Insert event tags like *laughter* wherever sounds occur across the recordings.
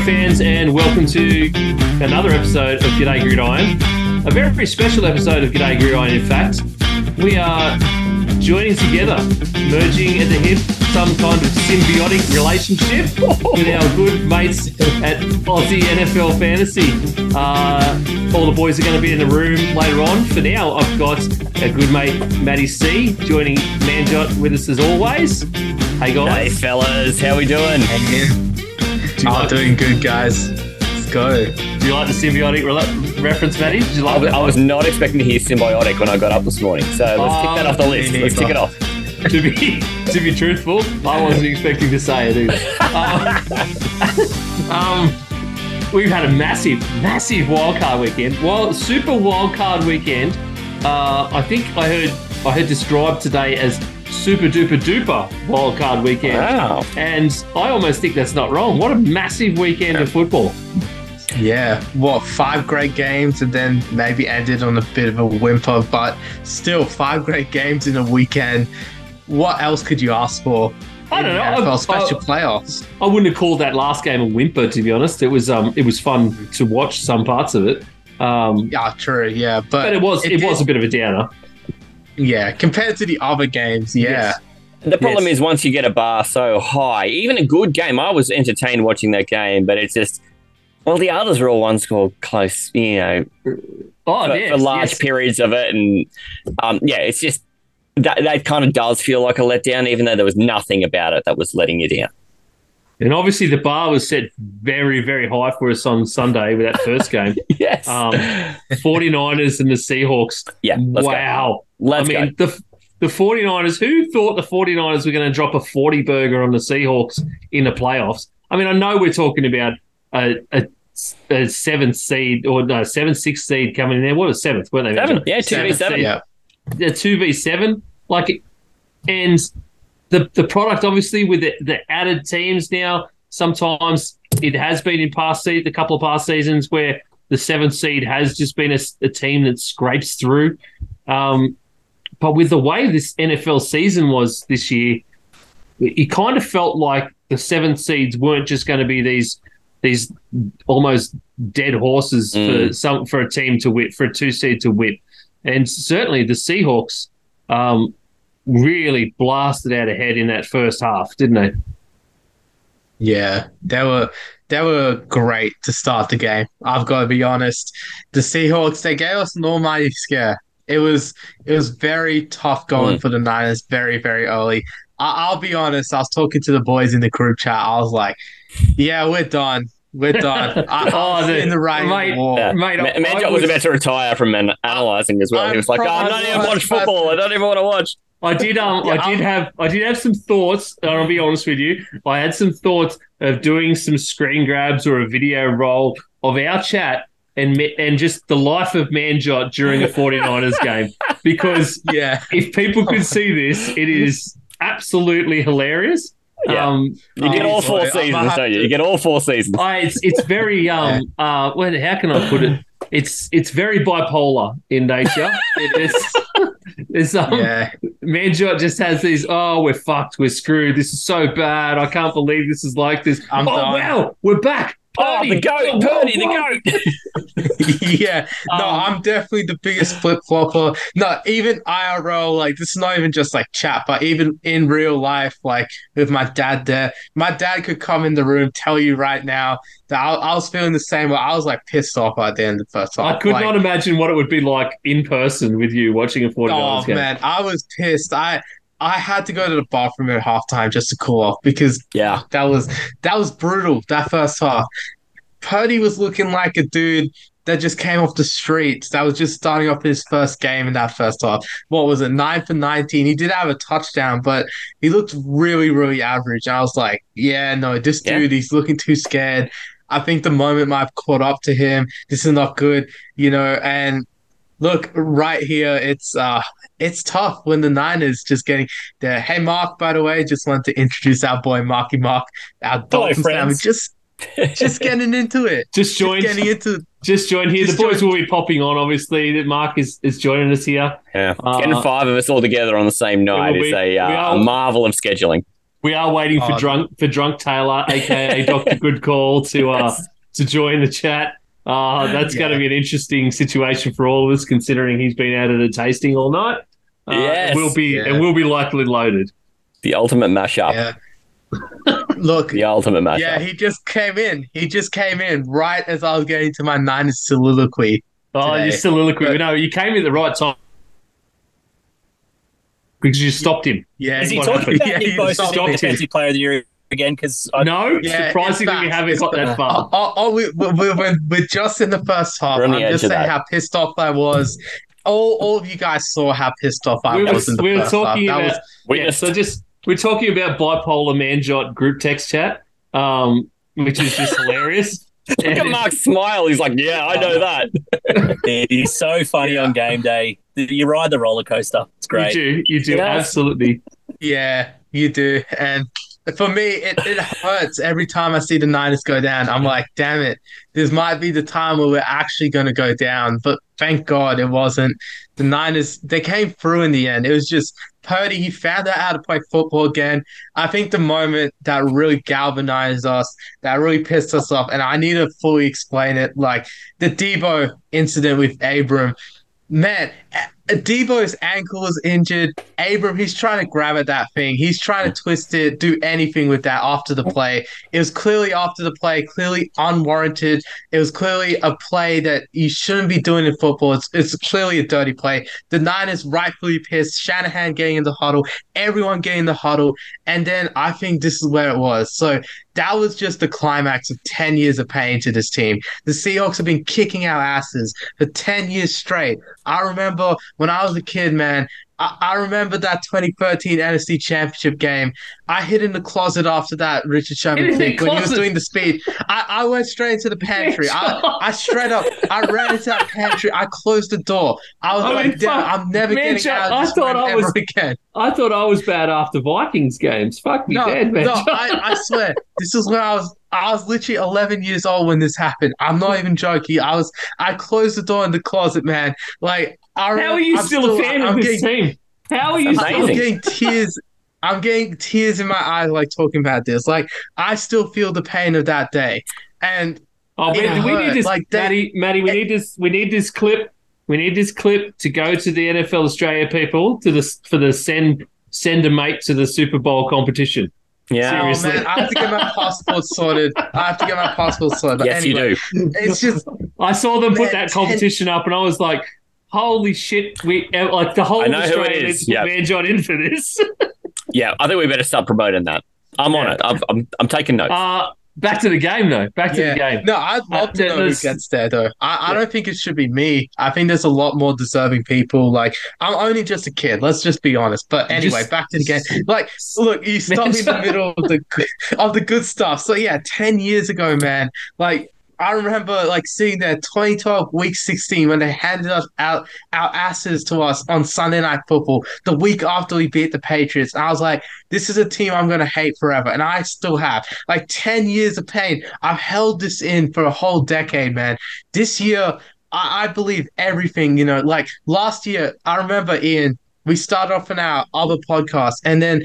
Aussie fans, and welcome to another episode of G'day Gridiron. A very, very special episode of G'day Gridiron, in fact. We are joining together, merging at the hip, some kind of symbiotic relationship with our good mates at Aussie NFL Fantasy. Uh, all the boys are going to be in the room later on. For now, I've got a good mate, Matty C, joining Manjot with us as always. Hey, guys. Hey fellas, how we doing? Do you, Oh, like, doing good, guys. Let's go. do you like the symbiotic re- reference, Matty? Did you like was, that? I was not expecting to hear symbiotic when I got up this morning, so let's tick that off the list. Let's tick it off. *laughs* to be to be truthful, I wasn't expecting to say it either. Um, *laughs* um, we've had a massive, massive wildcard weekend. Well, super wildcard weekend. Uh, I think I heard I heard described today as super duper duper wildcard weekend. Wow. And I almost think that's not wrong. What a massive weekend of football. Yeah, what, five great games and then maybe ended on a bit of a whimper, but still, five great games in a weekend. What else could you ask for? I don't know. NFL I- special I- playoffs. I wouldn't have called that last game a whimper, to be honest. It was um, it was fun to watch some parts of it. Um, Yeah, true. Yeah, but, but it was it, did- was a bit of a downer. Yeah, compared to the other games, yeah. Yes. The problem Yes. is once you get a bar so high, even a good game, I was entertained watching that game, but it's just, well, the others were all one score close, you know, Oh, for, yes, for large yes. periods of it. And um, yeah, it's just, that, that kind of does feel like a letdown, even though there was nothing about it that was letting you down. And obviously, the bar was set very, very high for us on Sunday with that first game. *laughs* Yes. Um, 49ers and the Seahawks. yeah. Let's go. Wow. Let's I go. mean, the the 49ers, who thought the 49ers were going to drop a 40 burger on the Seahawks in the playoffs? I mean, I know we're talking about a, a, a seventh seed or no, seven, six seed coming in there. What was seventh? Weren't they? Seven. Yeah, 2v7. seed. Yeah. the two v seven, like, and the the product obviously with the, the added teams now. Sometimes it has been in past seed, a couple of past seasons where the seventh seed has just been a, a team that scrapes through. Um, but with the way this NFL season was this year, it, kind of felt like the seventh seeds weren't just going to be these these almost dead horses for Mm. some for a team to whip for a two seed to whip. And certainly the Seahawks um, really blasted out ahead in that first half, didn't they? Yeah, they were they were great to start the game. I've got to be honest. The Seahawks they gave us an almighty scare. It was it was very tough going Mm. for the Niners very very early. I, I'll be honest. I was talking to the boys in the group chat. I was like, "Yeah, we're done. We're done." *laughs* I, I Oh, was the- in the right mate, wall. Yeah. Mate, Ma- Manjot was, was- about to retire from an- analyzing as well. he I'm was like, "Oh, I don't even the watch football. I don't even want to watch." I did um Yeah, I did have I did have some thoughts, and I'll be honest with you. I had some thoughts of doing some screen grabs or a video roll of our chat and and just the life of Manjot during a *laughs* 49ers game. Because Yeah, if people could see this, it is absolutely hilarious. Yeah. Um You get Oh, all four boy, seasons, don't you? You get all four seasons. I, it's it's very *laughs* um uh well, how can I put it? It's it's very bipolar in nature. It is *laughs* it's um yeah. Manjot just has these, oh, we're fucked, we're screwed, this is so bad, I can't believe this is like this. I'm oh done. wow, we're back. Oh, the goat, Whoa, Purdy, whoa. the goat. *laughs* *laughs* yeah, no, Um, I'm definitely the biggest flip flopper. No, even IRL, like this is not even just like chat, but even in real life, like with my dad there, my dad could come in the room, tell you right now that I, I was feeling the same. But I was like pissed off at the end of the first half. I could like, not imagine what it would be like in person with you watching a 49ers Oh game. man, I was pissed. I I had to go to the bathroom at halftime just to cool off because Yeah. that was that was brutal. That first half, Purdy was looking like a dude that just came off the streets. That was just starting off his first game in that first half. What was it, nine for nineteen? He did have a touchdown, but he looked really, really average. And I was like, yeah, no, this Yeah. dude, he's looking too scared. I think the moment might have caught up to him. This is not good, you know. And look, right here, it's uh, it's tough when the Niners just getting there. Hey, Mark, by the way, just wanted to introduce our boy Marky Mark, our Hello, Dolphins family. Just just *laughs* getting into it. Just Just getting into *laughs* just joined here. just the boys joined. will be popping on, obviously. that Mark is, is joining us here. Yeah. Uh, Getting five of us all together on the same night will is a, uh, are- a marvel of scheduling. We are waiting for Oh. drunk for drunk Taylor, aka *laughs* Doctor Good Call, to uh to join the chat. Uh, that's going to be an interesting situation for all of us, considering he's been out at a tasting all night. Uh, Yes. and we'll be Yeah. and we'll be likely loaded. The ultimate mashup. Yeah. *laughs* Look, The ultimate mashup. yeah, he just came in. He just came in right as I was getting to my Niners soliloquy. Oh, Today. your soliloquy. But- no, you came at the right time because you stopped him. Yeah, Is he what talking *laughs* happened? about Yeah, Nick he Bosa as stopped the him. defensive player of the year again? Because I No, Yeah, surprisingly, in we haven't got that far. oh, oh, we, we, we, we're, we're just in the first half. We're on the I'm edge just of saying that. how pissed off I was. All, all of you guys saw how pissed off I We were, was in the we were first talking half. That about was, yeah, Witnessed. so just we're talking about bipolar manjot group text chat, um, which is just hilarious. *laughs* Look at And- Mark's smile. He's like, yeah, I know that. *laughs* he's so funny Yeah. on game day. You ride the roller coaster. It's great. You do, you do, Yes. absolutely. yeah, you do. And for me, it, it hurts every time I see the Niners go down. I'm like, damn it, this might be the time where we're actually going to go down. But thank God it wasn't. The Niners, they came through in the end. It was just Purdy, he found out how to play football again. I think the moment that really galvanized us, that really pissed us off, and I need to fully explain it, like the Debo incident with Abram. Man, Debo's ankle was injured. Abram, he's trying to grab at that thing. He's trying to twist it, do anything with that after the play. It was clearly after the play, clearly unwarranted. It was clearly a play that you shouldn't be doing in football. It's, it's clearly a dirty play. The Niners rightfully pissed. Shanahan getting in the huddle, everyone getting in the huddle. And then I think this is where it was. So that was just the climax of 10 years of pain to this team. The Seahawks have been kicking our asses for 10 years straight. I remember when I was a kid, man. I, I remember that 2013 NFC Championship game. I hid in the closet after that Richard Sherman when he was doing the speech. I, I went straight into the *laughs* pantry. I, I straight up, I ran into that pantry. I closed the door. I was I like, mean, "Damn, fuck, I'm never man, getting out of this thought room I ever was- again. I thought I was bad after Vikings games. Fuck me No, dead, man. no, I, *laughs* I swear, this is when I was. I was literally 11 years old when this happened. I'm not even joking. I was. I closed the door in the closet, man. Like, I How are you I'm still, a fan I'm of this getting, team? How are you That's still? I'm getting tears. I'm getting tears in my eyes, like talking about this. Like, I still feel the pain of that day, and Oh, It man, we need this, Like, they- Matty. Matty, we need this. We need this clip. We need this clip to go to the NFL Australia people to the for the send send a mate to the Super Bowl competition. Yeah. Seriously. oh man, I have to get my passport sorted. I have to get my passport sorted. But yes, anyway, you do. It's just I saw them put Man, that ten- competition up, and I was like, "Holy shit!" We uh, like the whole I of know who Australia is. to Yeah. put Manjot in for this. *laughs* Yeah, I think we better start promoting that. I'm on Yeah. it. I'm, I'm, I'm taking notes. uh back to the game, though. Back to yeah. the game. No, I'd love Uh, to know who gets there though. I, I don't think it should be me. I think there's a lot more deserving people. Like I'm only just a kid. Let's just be honest. But anyway, Just- back to the game. *laughs* Like, look, you stopped me in the middle of the of the good stuff. So yeah, ten years ago, man. Like I remember like seeing that 2012 week 16 when they handed us out our asses to us on Sunday Night Football the week after we beat the Patriots. And I was like, this is a team I'm gonna hate forever, and I still have. Like 10 years of pain. I've held this in for a whole decade, man. This year, I, I believe everything, you know, like last year, I remember Ian, we started off in our other podcast, and then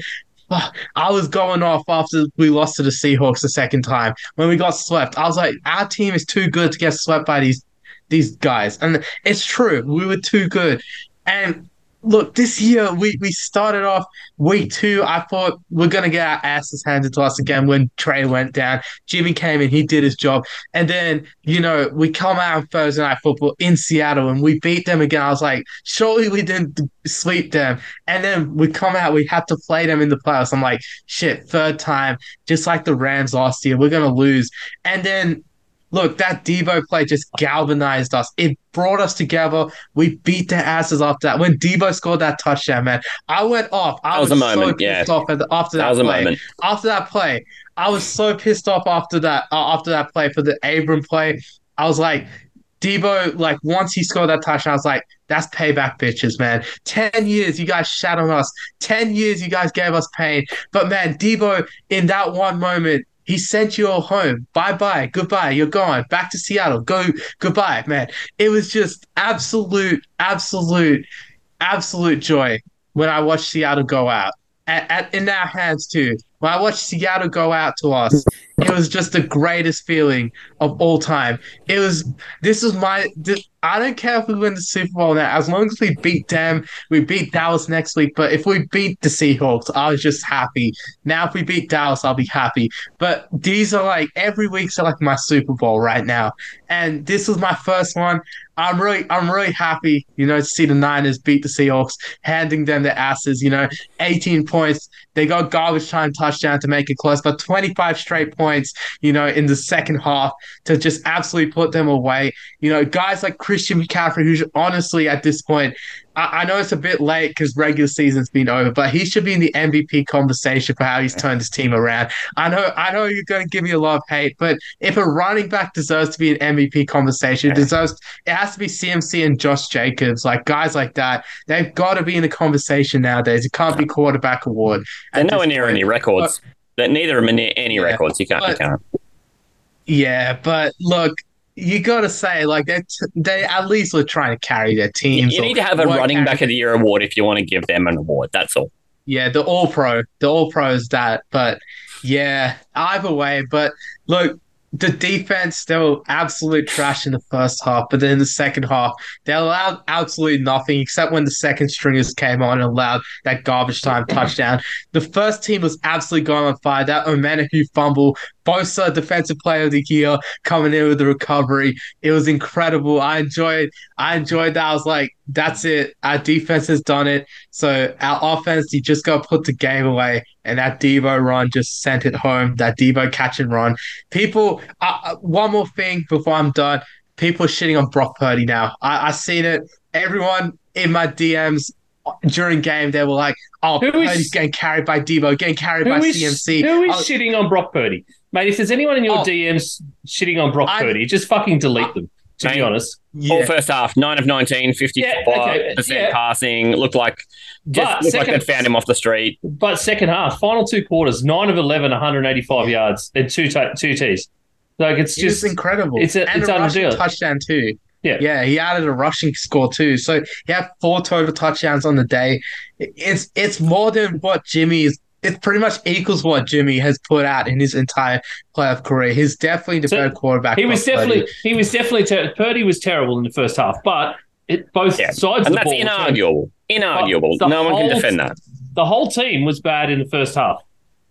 I was going off after we lost to the Seahawks the second time when we got swept. I was like, our team is too good to get swept by these these guys. And it's true, we were too good. And look, this year we, we started off week two. I thought we're gonna get our asses handed to us again when Trey went down. Jimmy came in, he did his job. And then, you know, we come out on Thursday night football in Seattle and we beat them again. I was like, surely we didn't sweep them. And then we come out, we have to play them in the playoffs. I'm like, shit, third time, just like the Rams last year, we're gonna lose. And then look, that Debo play just galvanized us. It brought us together. We beat their asses after that. When Debo scored that touchdown, man, I went off. I That was a moment, so yeah. pissed off the, after that, that was a play moment. after that play, I was so pissed off after that uh, after that play for the Abram play. I was like, Debo, like once he scored that touchdown, I was like, that's payback, bitches, man. Ten years you guys shat on us. Ten years you guys gave us pain. But man, Debo, in that one moment, he sent you all home. Bye bye, goodbye. You're gone. Back to Seattle. Go goodbye, man. It was just absolute, absolute, absolute joy when I watched Seattle go out. At, at, in our hands too. when I watched Seattle go out to us, it was just the greatest feeling of all time. It was this was my this, I don't care if we win the Super Bowl now, as long as we beat them, we beat Dallas next week. But if we beat the Seahawks, I was just happy. Now if we beat Dallas, I'll be happy. But these are like every week's like my Super Bowl right now. And this was my first one. I'm really, I'm really happy, you know, to see the Niners beat the Seahawks, handing them their asses. You know, 18 points. They got garbage time touchdown to make it close, but 25 straight points, you know, in the second half to just absolutely put them away. You know, guys like Christian McCaffrey, who's honestly at this point, I, I know it's a bit late because regular season's been over, but he should be in the MVP conversation for how he's turned his team around. I know, I know you're going to give me a lot of hate, but if a running back deserves to be an MVP conversation, it deserves it has to be CMC and Josh Jacobs, like guys like that. They've got to be in the conversation nowadays. It can't be quarterback award. Mm. They're nowhere near any records. That neither of them are near any Yeah, records. You can't. you but- can't. Yeah, but look, you got to say like they they at least were trying to carry their You, teams. you or need to have a running back of the year award if you want to give them an award. That's all. Yeah, the All Pro, the All Pro is that. But yeah, either way. But look, the defense they were absolute trash in the first half, but then in the second half they allowed absolutely nothing except when the second stringers came on and allowed that garbage time touchdown. The first team was absolutely going on fire. That Omenihu fumble, Bosa defensive player of the year coming in with the recovery. It was incredible. I enjoyed. I enjoyed that. I was like, that's it. Our defense has done it. So our offense, you just got to put the game away. And that Debo run just sent it home. That Debo catch and run. People, uh, uh, one more thing before I'm done. People are shitting on Brock Purdy now. I, I seen it. Everyone in my DMs during game, they were like, "Oh, Who is- Purdy's getting carried by Debo, getting carried by is, CMC." who is was- shitting on Brock Purdy? Mate, if there's anyone in your Oh. DMs shitting on Brock I'm- Purdy, just fucking delete them, to be Mate. honest. All yeah, first half, nine of 19, 54% Yeah, okay, yeah. passing. Looked like just But looked like second, they'd found him off the street. but second half, final two quarters, 9 of 11, 185 yards, and two, t- two Ts. Like, it's He was just. incredible. it's a- and it's a rushing unreal. touchdown too. Yeah. yeah, he added a rushing score too. So he had four total touchdowns on the day. It's it's more than what Jimmy is. It pretty much equals what Jimmy has put out in his entire playoff career. He's definitely the So, better quarterback. He was Brock Purdy. definitely he was definitely ter- Purdy was terrible in the first half, but it, both Yeah. sides of And the that's ball. inarguable. Inarguable. the No one can defend that. The whole team was bad in the first half.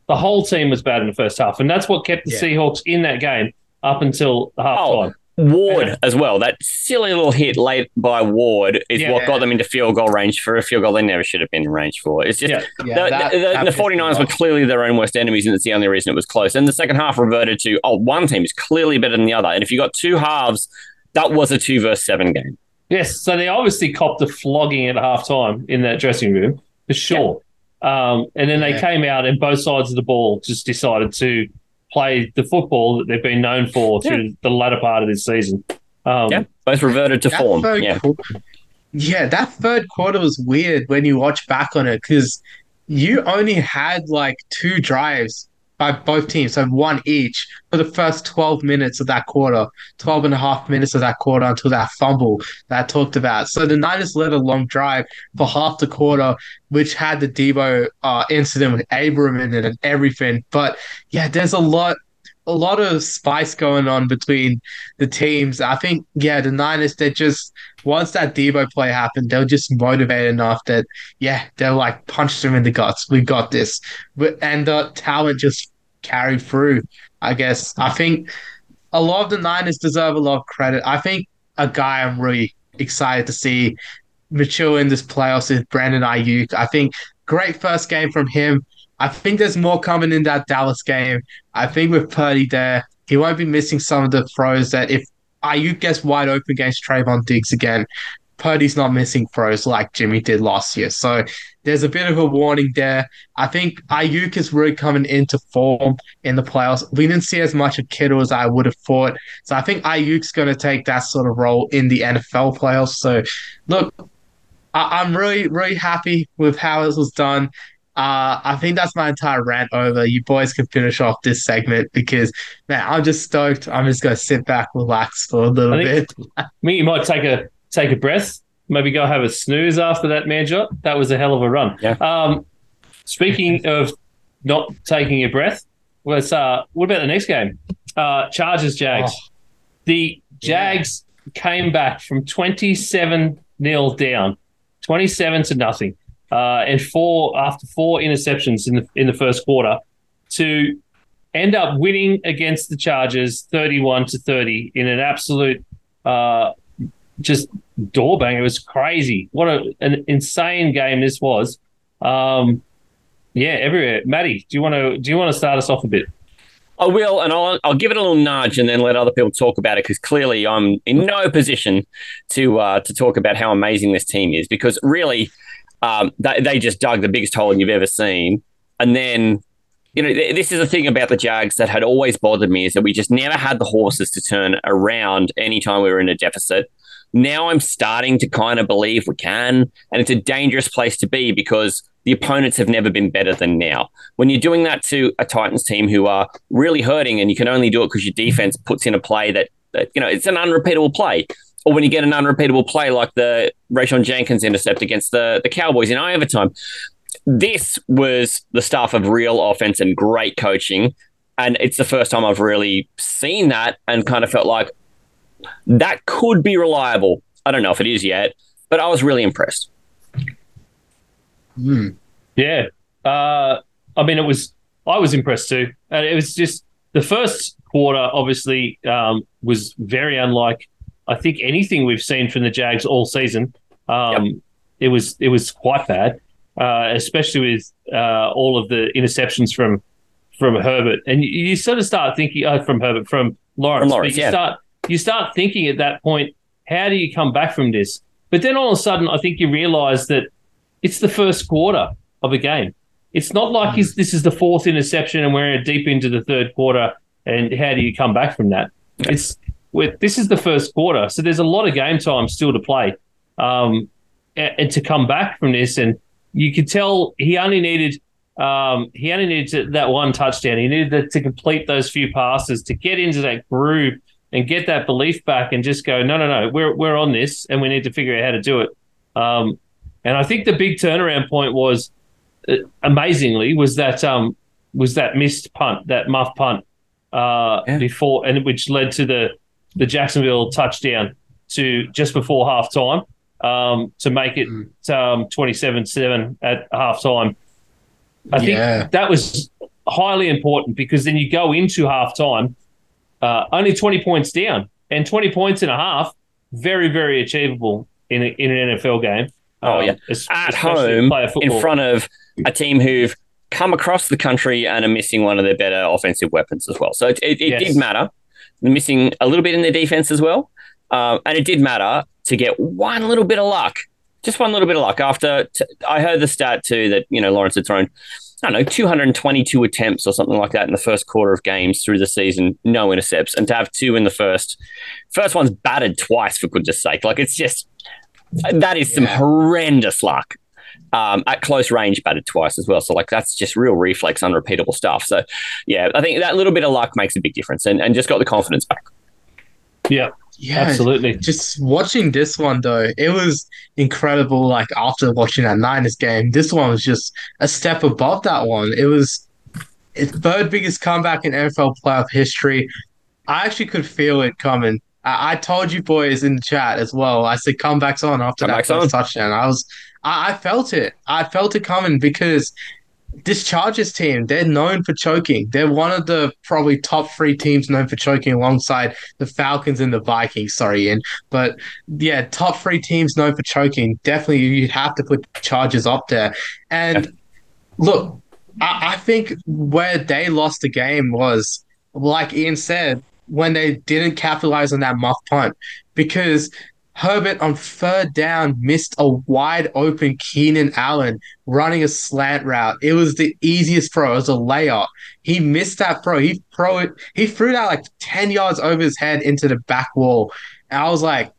The whole team was bad in the first half, and that's what kept the Yeah. Seahawks in that game up until half Oh, time. Ward as well. That silly little hit late by Ward is Yeah. what got them into field goal range for a field goal they never should have been in range for. It's just Yeah. Yeah, the, that- the, that the, pissed 49ers were clearly their own worst enemies, and it's the only reason it was close. And the second half reverted to, oh, one team is clearly better than the other. And if you got two halves, that was a two versus seven game. Yes, so they obviously copped a flogging at halftime in that dressing room for sure. Um, and then they Yeah. came out and both sides of the ball just decided to play the football that they've been known for through the latter part of this season. Um, Yeah. Both reverted to form. third Yeah. qu- yeah, that third quarter was weird when you watch back on it because you only had like two drives by both teams, so one each for the first 12 minutes of that quarter, 12 and a half minutes of that quarter until that fumble that I talked about. So the Niners led a long drive for half the quarter, which had the Debo uh, incident with Abram in it and everything. But yeah, there's a lot. A lot of spice going on between the teams. I think, yeah, the Niners, they just, once that Debo play happened, they were just motivated enough that, yeah, they're like, punched them in the guts. We got this. And the talent just carried through, I guess. I think a lot of the Niners deserve a lot of credit. I think a guy I'm really excited to see mature in this playoffs is Brandon Aiyuk. I think great first game from him. I think there's more coming in that Dallas game. I think with Purdy there, he won't be missing some of the throws that if Aiyuk gets wide open against Trevon Diggs again, Purdy's not missing throws like Jimmy did last year. So there's a bit of a warning there. I think Aiyuk is really coming into form in the playoffs. We didn't see as much of Kittle as I would have thought. So I think Aiyuk's going to take that sort of role in the NFL playoffs. So look, I- I'm really, really happy with how this was done. Uh, I think that's my entire rant over. You boys can finish off this segment because, man, I'm just stoked. I'm just going to sit back, relax for a little I bit. *laughs* think- I mean, you might take a take a breath, maybe go have a snooze after that Manjot. That was a hell of a run. Yeah. Um, speaking *laughs* of not taking a breath. Let's uh, what about the next game? Uh, Chargers Jags. Oh. The Jags came back from twenty seven nil down, twenty seven to nothing, uh, and four after four interceptions in the in the first quarter to end up winning against the Chargers thirty one to thirty in an absolute uh, just door bang. It was crazy. What a, an insane game this was. Um, yeah, everywhere. Matty, do you want to do you want to start us off a bit? I will, and I'll, I'll give it a little nudge and then let other people talk about it because clearly I'm in no position to uh, to talk about how amazing this team is because really um, they, they just dug the biggest hole you've ever seen. And then, you know, th- this is the thing about the Jags that had always bothered me is that we just never had the horses to turn around anytime we were in a deficit. Now I'm starting to kind of believe we can, and it's a dangerous place to be because the opponents have never been better than now. When you're doing that to a Titans team who are really hurting, and you can only do it because your defense puts in a play that, that you know it's an unrepeatable play, or when you get an unrepeatable play like the Rayshawn Jenkins intercept against the the Cowboys in overtime, this was the stuff of real offense and great coaching. And it's the first time I've really seen that and kind of felt like that could be reliable. I don't know if it is yet, but I was really impressed. Hmm. Yeah. Uh, I mean, it was, I was impressed too. And it was just the first quarter, obviously, um, was very unlike, I think, anything we've seen from the Jags all season. Um, It was, it was quite bad, uh, especially with uh, all of the interceptions from, from Herbert. And you, you sort of start thinking, uh, from Herbert, from Lawrence. From Lawrence, you yeah. start, you start thinking at that point, how do you come back from this? But then all of a sudden, I think you realize that it's the first quarter of a game. It's not like is this is the fourth interception and we're deep into the third quarter. And how do you come back from that? It's with this is the first quarter, so there's a lot of game time still to play, um, and, and to come back from this. And you could tell he only needed um, he only needed to, that one touchdown. He needed to, to complete those few passes to get into that groove and get that belief back, and just go, no, no, no, we're we're on this, and we need to figure out how to do it. Um, and I think the big turnaround point was, uh, amazingly, was that um, was that missed punt, that muff punt, uh, Yeah. before, and which led to the the Jacksonville touchdown to just before halftime um, to make it um, 27-7 at halftime. I think that was highly important because then you go into halftime uh, only 20 points down and 20 points and a half, very, very achievable in, a, in an NFL game. Oh, yeah. At home, in front of a team who've come across the country and are missing one of their better offensive weapons as well. So it, it, it Yes. did matter. Missing a little bit in their defense as well. Um, and it did matter to get one little bit of luck, just one little bit of luck. After t- I heard the stat too that, you know, Lawrence had thrown, I don't know, 222 attempts or something like that in the first quarter of games through the season, no intercepts. And to have two in the first, first one's batted twice, for goodness sake. Like it's just, that is some horrendous luck um, at close range batted twice as well. So like that's just real reflex, unrepeatable stuff. So yeah, I think that little bit of luck makes a big difference and, and just got the confidence back. Yeah, Yeah, absolutely. Just watching this one though, it was incredible. Like after watching that Niners game, this one was just a step above that one. It was its third biggest comeback in NFL playoff history. I actually could feel it coming. I, I told you boys in the chat as well. I said comebacks on after Comebacks that on. touchdown. I was, I, I felt it. I felt it coming because this Chargers team, they're known for choking. They're one of the probably top three teams known for choking alongside the Falcons and the Vikings. Sorry, Ian. But yeah, top three teams known for choking. Definitely, you have to put Chargers up there. And look, I, I think where they lost the game was, like Ian said, when they didn't capitalize on that muff punt. Because Herbert on third down missed a wide open Keenan Allen running a slant route. It was the easiest throw. It was a layup. He missed that throw. He throw it. He threw that like ten yards over his head into the back wall. And I was like,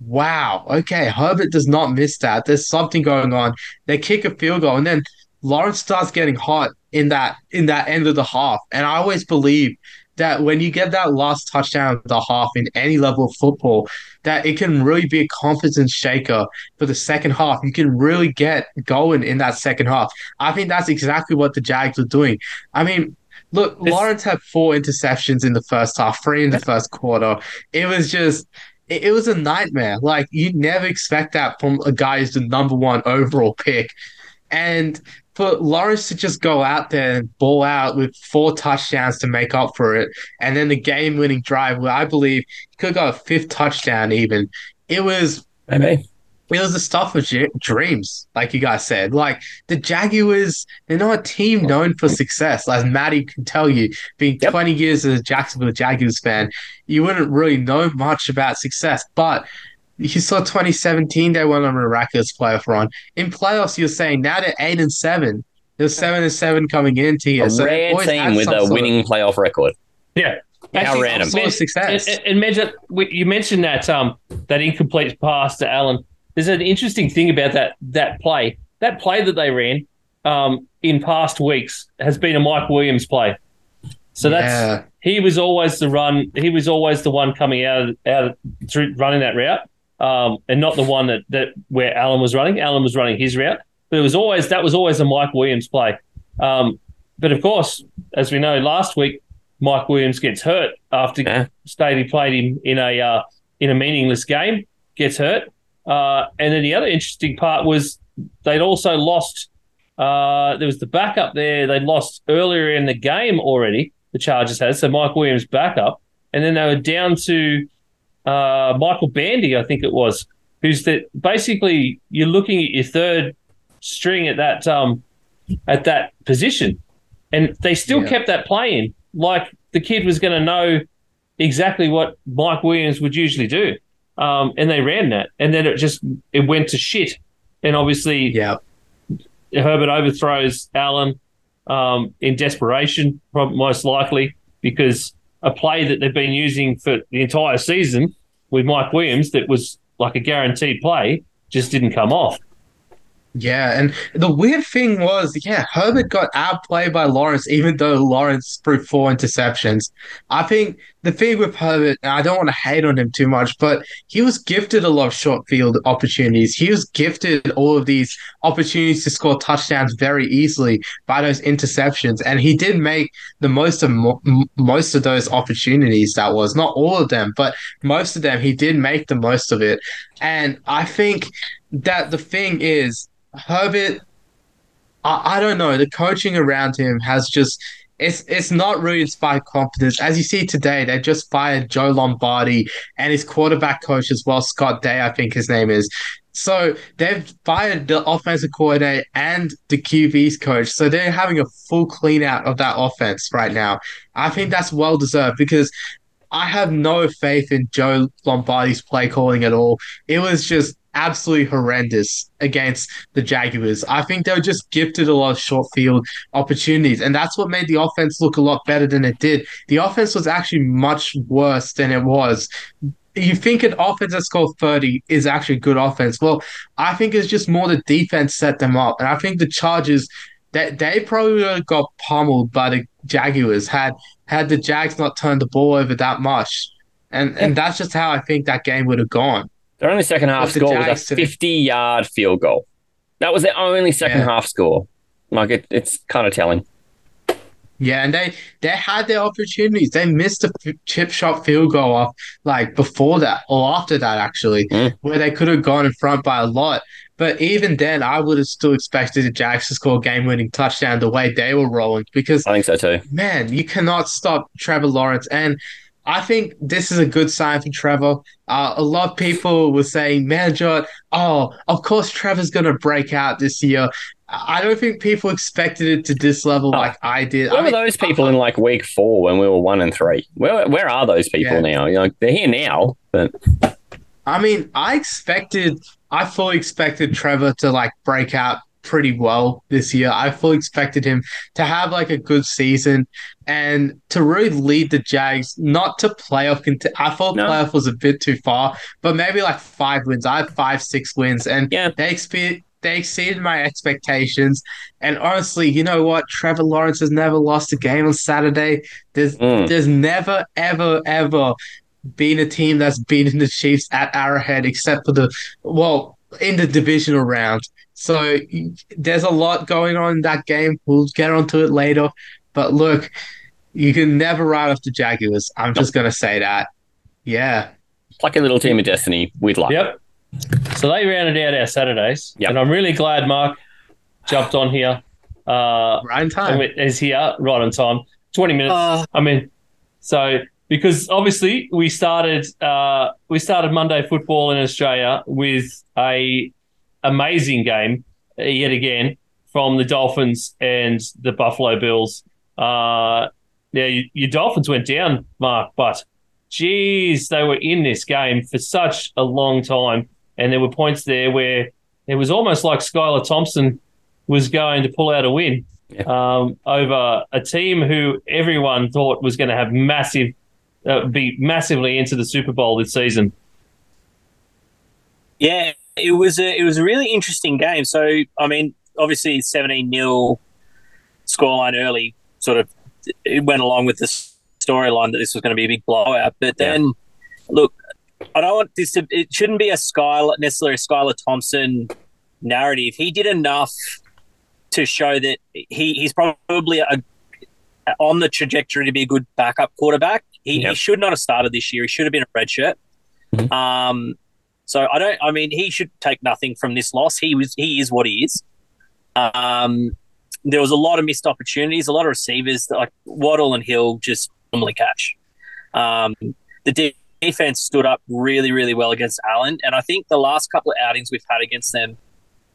"Wow, okay." Herbert does not miss that. There's something going on. They kick a field goal, and then Lawrence starts getting hot in that in that end of the half. And I always believe that when you get that last touchdown of the half in any level of football, that it can really be a confidence shaker for the second half. You can really get going in that second half. I think that's exactly what the Jags are doing. I mean, look, It's- Lawrence had four interceptions in the first half, three in the first quarter. It was just. It it was a nightmare. Like you never expect that from a guy who's the number one overall pick, and for Lawrence to just go out there and ball out with four touchdowns to make up for it, and then the game-winning drive, where I believe he could have got a fifth touchdown. Even it was Maybe. it was the stuff of dreams, like you guys said. Like the Jaguars, they're not a team known for success. As Matty can tell you, being Yep. 20 years as a Jacksonville Jaguars fan, you wouldn't really know much about success. But you saw 2017, they went on a miraculous playoff run. In playoffs, you're saying now they're eight and seven. They're seven and seven coming into here. A so rare team with a sort of- winning playoff record. Yeah. How Actually, random. sort of And, success. and, and Medj, we- you mentioned that um that incomplete pass to Allen. There's an interesting thing about that that play. That play that they ran um, in past weeks has been a Mike Williams play. So that's yeah. he was always the run. He was always the one coming out of, out of, through running that route, um, and not the one that that where Allen was running. Allen was running his route, but it was always that was always a Mike Williams play. Um, but of course, as we know, last week Mike Williams gets hurt after Yeah. Staley played him in a uh, in a meaningless game, gets hurt, uh, and then the other interesting part was they'd also lost. Uh, there was the backup there. They lost earlier in the game already. The Chargers had so Mike Williams backup, and then they were down to uh, Michael Bandy, I think it was, who's that. Basically, you're looking at your third string at that um, at that position, and they still Yeah. kept that playing. Like the kid was going to know exactly what Mike Williams would usually do, um, and they ran that, and then it just it went to shit, and obviously Yeah. Herbert overthrows Allen um, in desperation, most likely because a play that they've been using for the entire season with Mike Williams that was like a guaranteed play just didn't come off. Yeah, and the weird thing was, yeah, Herbert got outplayed by Lawrence, even though Lawrence threw four interceptions. I think the thing with Herbert, I don't want to hate on him too much, but he was gifted a lot of short field opportunities. He was gifted all of these opportunities to score touchdowns very easily by those interceptions, and he did make the most of mo- most of those opportunities. That was not all of them, but most of them. He did make the most of it, and I think that the thing is. Herbert, I, I don't know. The coaching around him has just it's it's not really inspired confidence. As you see today, they just fired Joe Lombardi and his quarterback coach as well, Scott Day, I think his name is. So they've fired the offensive coordinator and the QB's coach. So they're having a full clean out of that offense right now. I think that's well deserved because I have no faith in Joe Lombardi's play calling at all. It was just absolutely horrendous against the Jaguars. I think they were just gifted a lot of short field opportunities, and that's what made the offense look a lot better than it did. The offense was actually much worse than it was. You think an offense that scored 30 is actually good offense. Well, I think it's just more the defense set them up. And I think the Chargers that they, probably got pummeled by the Jaguars had had the Jags not turned the ball over that much. And and that's just how I think that game would have gone. Their only second half score was a today- 50 yard field goal. That was their only second Yeah. half score. Like, it, it's kind of telling. Yeah, and they they had their opportunities. They missed a f- chip shot field goal off like before that or after that actually, Mm. where they could have gone in front by a lot. But even then, I would have still expected the Jags to score a game-winning touchdown the way they were rolling because I think so too. man, you cannot stop Trevor Lawrence. And I think this is a good sign for Trevor. Uh, a lot of people were saying, man, John, oh, of course Trevor's going to break out this year. I don't think people expected it to this level Oh. like I did. Where I mean, were those people in like week four when we were one and three? Where where are those people Yeah. now? You know, they're here now, but I mean, I expected, I fully expected Trevor to like break out pretty well this year. I fully expected him to have like a good season and to really lead the Jags, not to playoff. Cont- I thought No. playoff was a bit too far, but maybe like five wins. I had five, six wins, and Yeah. they expe- They exceeded my expectations, and honestly, you know what? Trevor Lawrence has never lost a game on Saturday. There's Mm. there's never, ever, ever been a team that's beaten the Chiefs at Arrowhead, except for the well in the divisional round. So there's a lot going on in that game. We'll get onto it later. But look, you can never write off the Jaguars. I'm just gonna say that. Yeah. Like a little team of destiny We'd luck. Yep. So they rounded out our Saturdays, Yep. and I'm really glad Mark jumped on here. Uh, Right in time. is here right on time. Twenty minutes. Uh, I mean, so because obviously we started uh, we started Monday football in Australia with a amazing game uh, yet again from the Dolphins and the Buffalo Bills. Uh, now you, your Dolphins went down, Mark, but geez, they were in this game for such a long time, and there were points there where it was almost like Skylar Thompson was going to pull out a win Yeah. um, over a team who everyone thought was going to have massive, uh, be massively into the Super Bowl this season. yeah, it was a it was a really interesting game. So I mean, obviously, seventeen 0 scoreline early sort of it went along with the storyline that this was going to be a big blowout. But then, look, I don't want this to. It shouldn't be a Skylar necessarily a Skylar Thompson narrative. He did enough to show that he he's probably a on the trajectory to be a good backup quarterback. He, he should not have started this year. He should have been a red shirt. Mhm. Um, so I don't. I mean, he should take nothing from this loss. He was. He is what he is. Um, there was a lot of missed opportunities. A lot of receivers like Waddle and Hill just normally catch. Um, the de- defense stood up really, really well against Allen, and I think the last couple of outings we've had against them,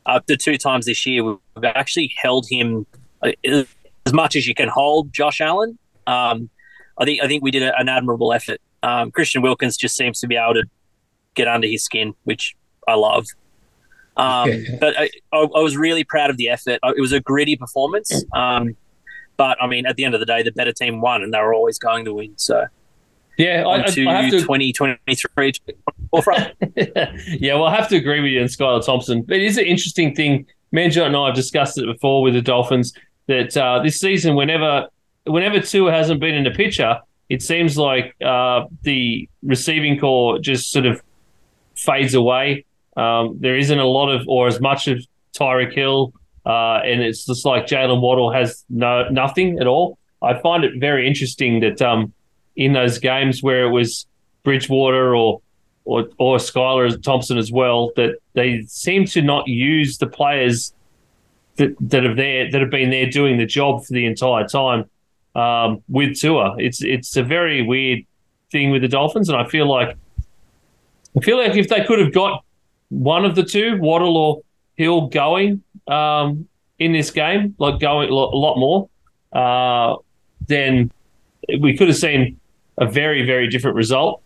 uh, the two times this year, we've actually held him uh, as much as you can hold Josh Allen. Um, I think I think we did an admirable effort. Um, Christian Wilkins just seems to be able to get under his skin, which I love. Um, *laughs* But I, I, I was really proud of the effort. Uh, It was a gritty performance. Um, but I mean, at the end of the day, the better team won, and they were always going to win. So Yeah, I, on I, to I have to. 2023 *laughs* yeah, well, I have to agree with you on Skylar Thompson. But it is an interesting thing. Manjot and I have discussed it before with the Dolphins that uh, this season, whenever whenever Tua hasn't been in the picture, it seems like uh, the receiving corps just sort of fades away. Um, there isn't a lot of, or as much of Tyreek Hill, uh, and it's just like Jaylen Waddle has no nothing at all. I find it very interesting that um, in those games where it was Bridgewater or or or Skylar Thompson as well, that they seem to not use the players that that have there that have been there doing the job for the entire time um, with Tua. It's it's a very weird thing with the Dolphins, and I feel like I feel like if they could have got one of the two, Waddle or Hill, going um, in this game, like going a lot, more, uh, then we could have seen a very very different result.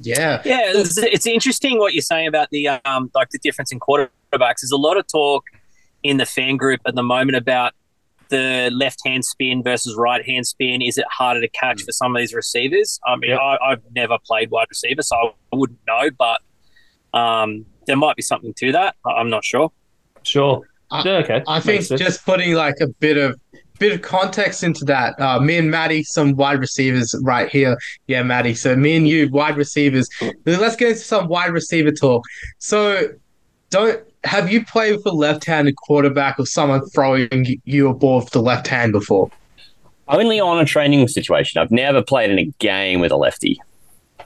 Yeah. Yeah, it's, it's interesting what you're saying about the um, like the difference in quarterbacks. There's a lot of talk in the fan group at the moment about the left hand spin versus right hand spin. Is it harder to catch for some of these receivers? I mean, Yep. I, I've never played wide receiver, so I wouldn't know, but um, there might be something to that. I- I'm not sure. Sure. I- Yeah, okay. I Makes think sense. just putting like a bit of bit of context into that. Uh, me and Matty, some wide receivers right here. Yeah, Matty. So me and you, wide receivers. Let's get into some wide receiver talk. So, don't have you played with a left-handed quarterback or someone throwing you a ball with the left hand before? Only on a training situation. I've never played in a game with a lefty.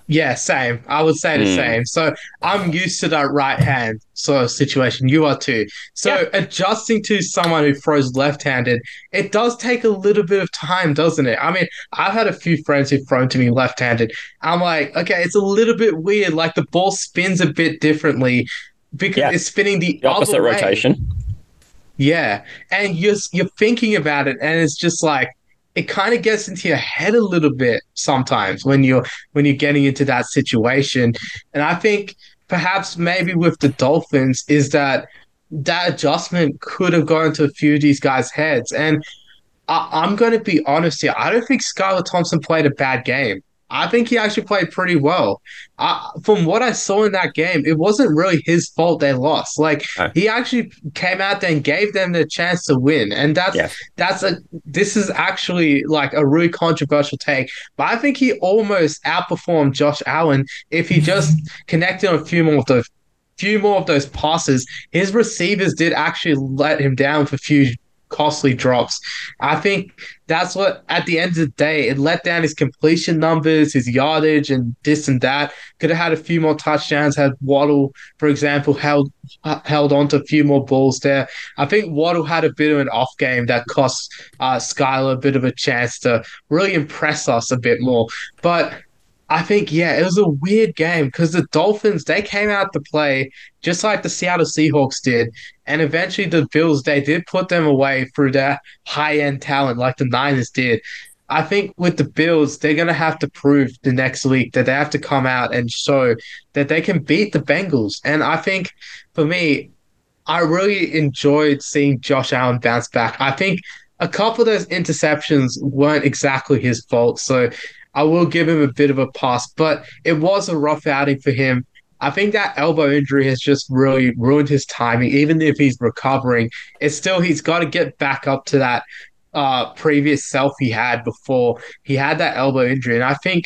Yeah, same. I would say the Hmm. same. So I'm used to that right hand sort of situation. You are too. So adjusting to someone who throws left handed, it does take a little bit of time, doesn't it? I mean, I've had a few friends who've thrown to me left handed. I'm like, okay, it's a little bit weird. Like the ball spins a bit differently because Yeah. it's spinning the, The opposite rotation. Yeah, and you're you're thinking about it, and it's just like it kind of gets into your head a little bit sometimes when you're when you're getting into that situation. And I think perhaps maybe with the Dolphins is that that adjustment could have gone to a few of these guys' heads. And I, I'm going to be honest here. I don't think Skylar Thompson played a bad game. I think he actually played pretty well. Uh, from what I saw in that game, it wasn't really his fault they lost. Like he actually came out there and gave them the chance to win, and that's Yeah. that's a this is actually like a really controversial take. But I think he almost outperformed Josh Allen if he just *laughs* connected on a few more of those few more of those passes. His receivers did actually let him down for a few costly drops. I think that's what at the end of the day it let down his completion numbers, his yardage, and this and that. Could have had a few more touchdowns. Had Waddle, for example, held held on to a few more balls there. I think Waddle had a bit of an off game that cost uh, Skylar a bit of a chance to really impress us a bit more. But I think yeah, it was a weird game because the Dolphins they came out to play just like the Seattle Seahawks did, and eventually the Bills they did put them away through their high end talent like the Niners did. I think with the Bills, they're gonna have to prove the next week that they have to come out and show that they can beat the Bengals. And I think for me, I really enjoyed seeing Josh Allen bounce back. I think a couple of those interceptions weren't exactly his fault, so I will give him a bit of a pass, but it was a rough outing for him. I think that elbow injury has just really ruined his timing. Even if he's recovering, it's still he's got to get back up to that uh, previous self he had before he had that elbow injury. And I think,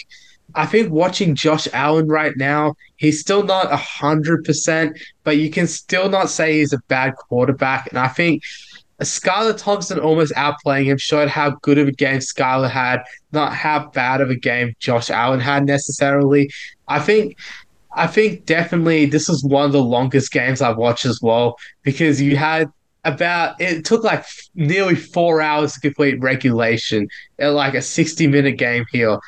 I think watching Josh Allen right now, he's still not hundred percent, but you can still not say he's a bad quarterback. And I think Skylar Thompson almost outplaying him showed how good of a game Skylar had, not how bad of a game Josh Allen had necessarily. I think I think definitely this was one of the longest games I've watched as well because you had about it took like nearly four hours to complete regulation at like a 60 minute game here.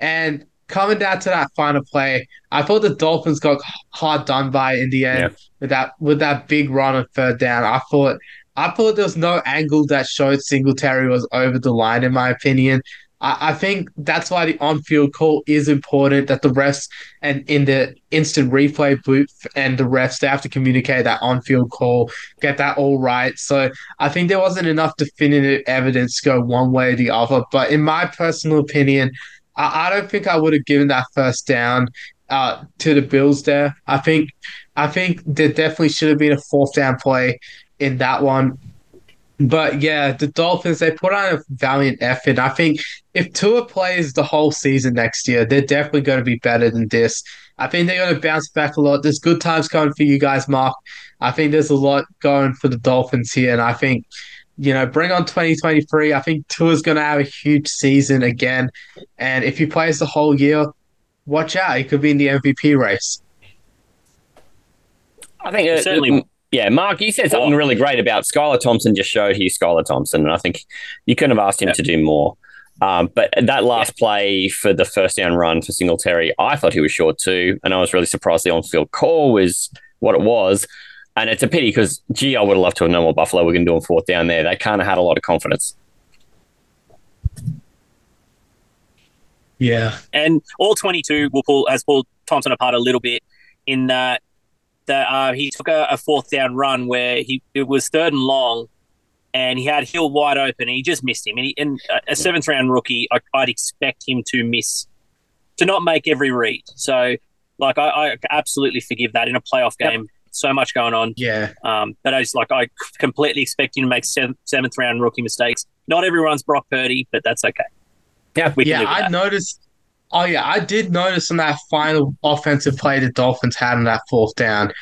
And coming down to that final play, I thought the Dolphins got hard done by in the end Yeah. with that with that big run on third down. I thought I thought there was no angle that showed Singletary was over the line, in my opinion. I, I think that's why the on-field call is important. That the refs and in the instant replay booth and the refs they have to communicate that on-field call, get that all right. So I think there wasn't enough definitive evidence to go one way or the other. But in my personal opinion, I, I don't think I would have given that first down uh, to the Bills there. I think I think there definitely should have been a fourth down play in that one. But yeah, the Dolphins they put on a valiant effort. I think if Tua plays the whole season next year, they're definitely going to be better than this. I think they're going to bounce back a lot. There's good times coming for you guys, Mark. I think there's a lot going for the Dolphins here, and I think you know bring on 2023. I think Tua's going to have a huge season again, and if he plays the whole year, watch out. He could be in the MVP race. I think uh, Certainly. Yeah, Mark, you said something really great about Skylar Thompson. Just showed he's Skylar Thompson, and I think you couldn't have asked him Yeah. to do more. Um, but that last play for the first down run for Singletary, I thought he was short too, and I was really surprised the on-field call was what it was. And it's a pity because, gee, I would have loved to have known what Buffalo were going to do on fourth down there. They kind of had a lot of confidence. Yeah, and all 22 will pull has pulled Thompson apart a little bit in that that uh, he took a, a fourth down run where he it was third and long, and he had Hill wide open, and he just missed him. And, he, and a- seventh round rookie, I, I'd expect him to miss, to not make every read. So, like, I, I absolutely forgive that in a playoff Yep. game. So much going on. yeah. Um, but I just like I completely expect him to make seventh, seventh round rookie mistakes. Not everyone's Brock Purdy, but that's okay. Yeah, we can yeah, I noticed. Oh yeah, I did notice on that final offensive play the Dolphins had on that fourth down.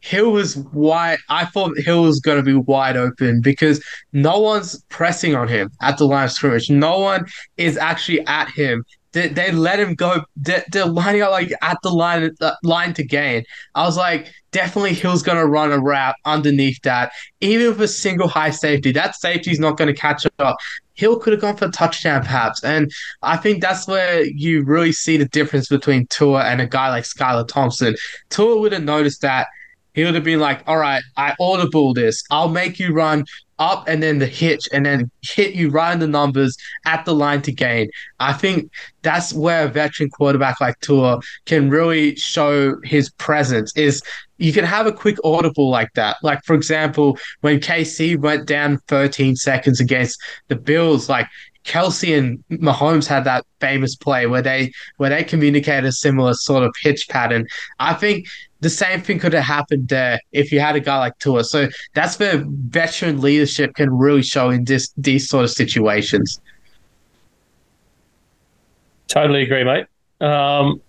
Hill was wide. I thought Hill was going to be wide open because no one's pressing on him at the line of scrimmage. No one is actually at him. They, they let him go. They, they're lining up like at the line line to gain. I was like, definitely Hill's going to run a route underneath that, even with a single high safety. That safety's not going to catch up. Hill could have gone for a touchdown, perhaps, and I think that's where you really see the difference between Tua and a guy like Skylar Thompson. Tua would have noticed that. He would have been like, all right, I audible this. I'll make you run up and then the hitch and then hit you right in the numbers at the line to gain. I think that's where a veteran quarterback like Tua can really show his presence is you can have a quick audible like that. Like for example, when KC went down 13 seconds against the Bills, like Kelce and Mahomes had that famous play where they where they communicated a similar sort of pitch pattern. I think the same thing could have happened there if you had a guy like Tua. So that's where veteran leadership can really show in this these sort of situations. Totally agree, mate. Um,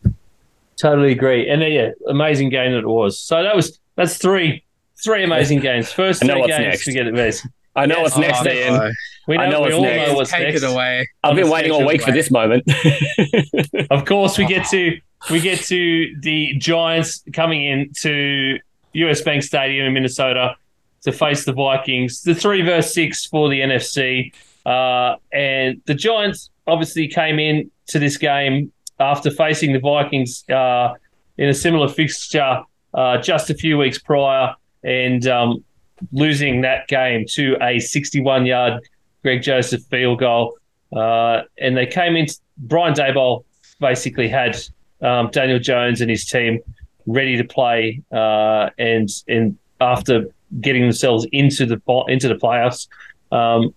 totally agree. And then, yeah, amazing game that it was. So that was that's three three amazing *laughs* games. First I know three what's games next. to get it best. I know what's next, Oh, Ian. no. We know, I know we what's all next. know what's Take next. it away. I've on been waiting all schedule week for this moment. *laughs* Of course, we get to we get to the Giants coming in to US Bank Stadium in Minnesota to face the Vikings. The three versus six for the NFC, uh, and the Giants obviously came in to this game after facing the Vikings uh, in a similar fixture uh, just a few weeks prior, and um, losing that game to a 61-yard Greg Joseph field goal. Uh, and they came in. Brian Daboll basically had um, Daniel Jones and his team ready to play, uh, and and after getting themselves into the into the playoffs, um,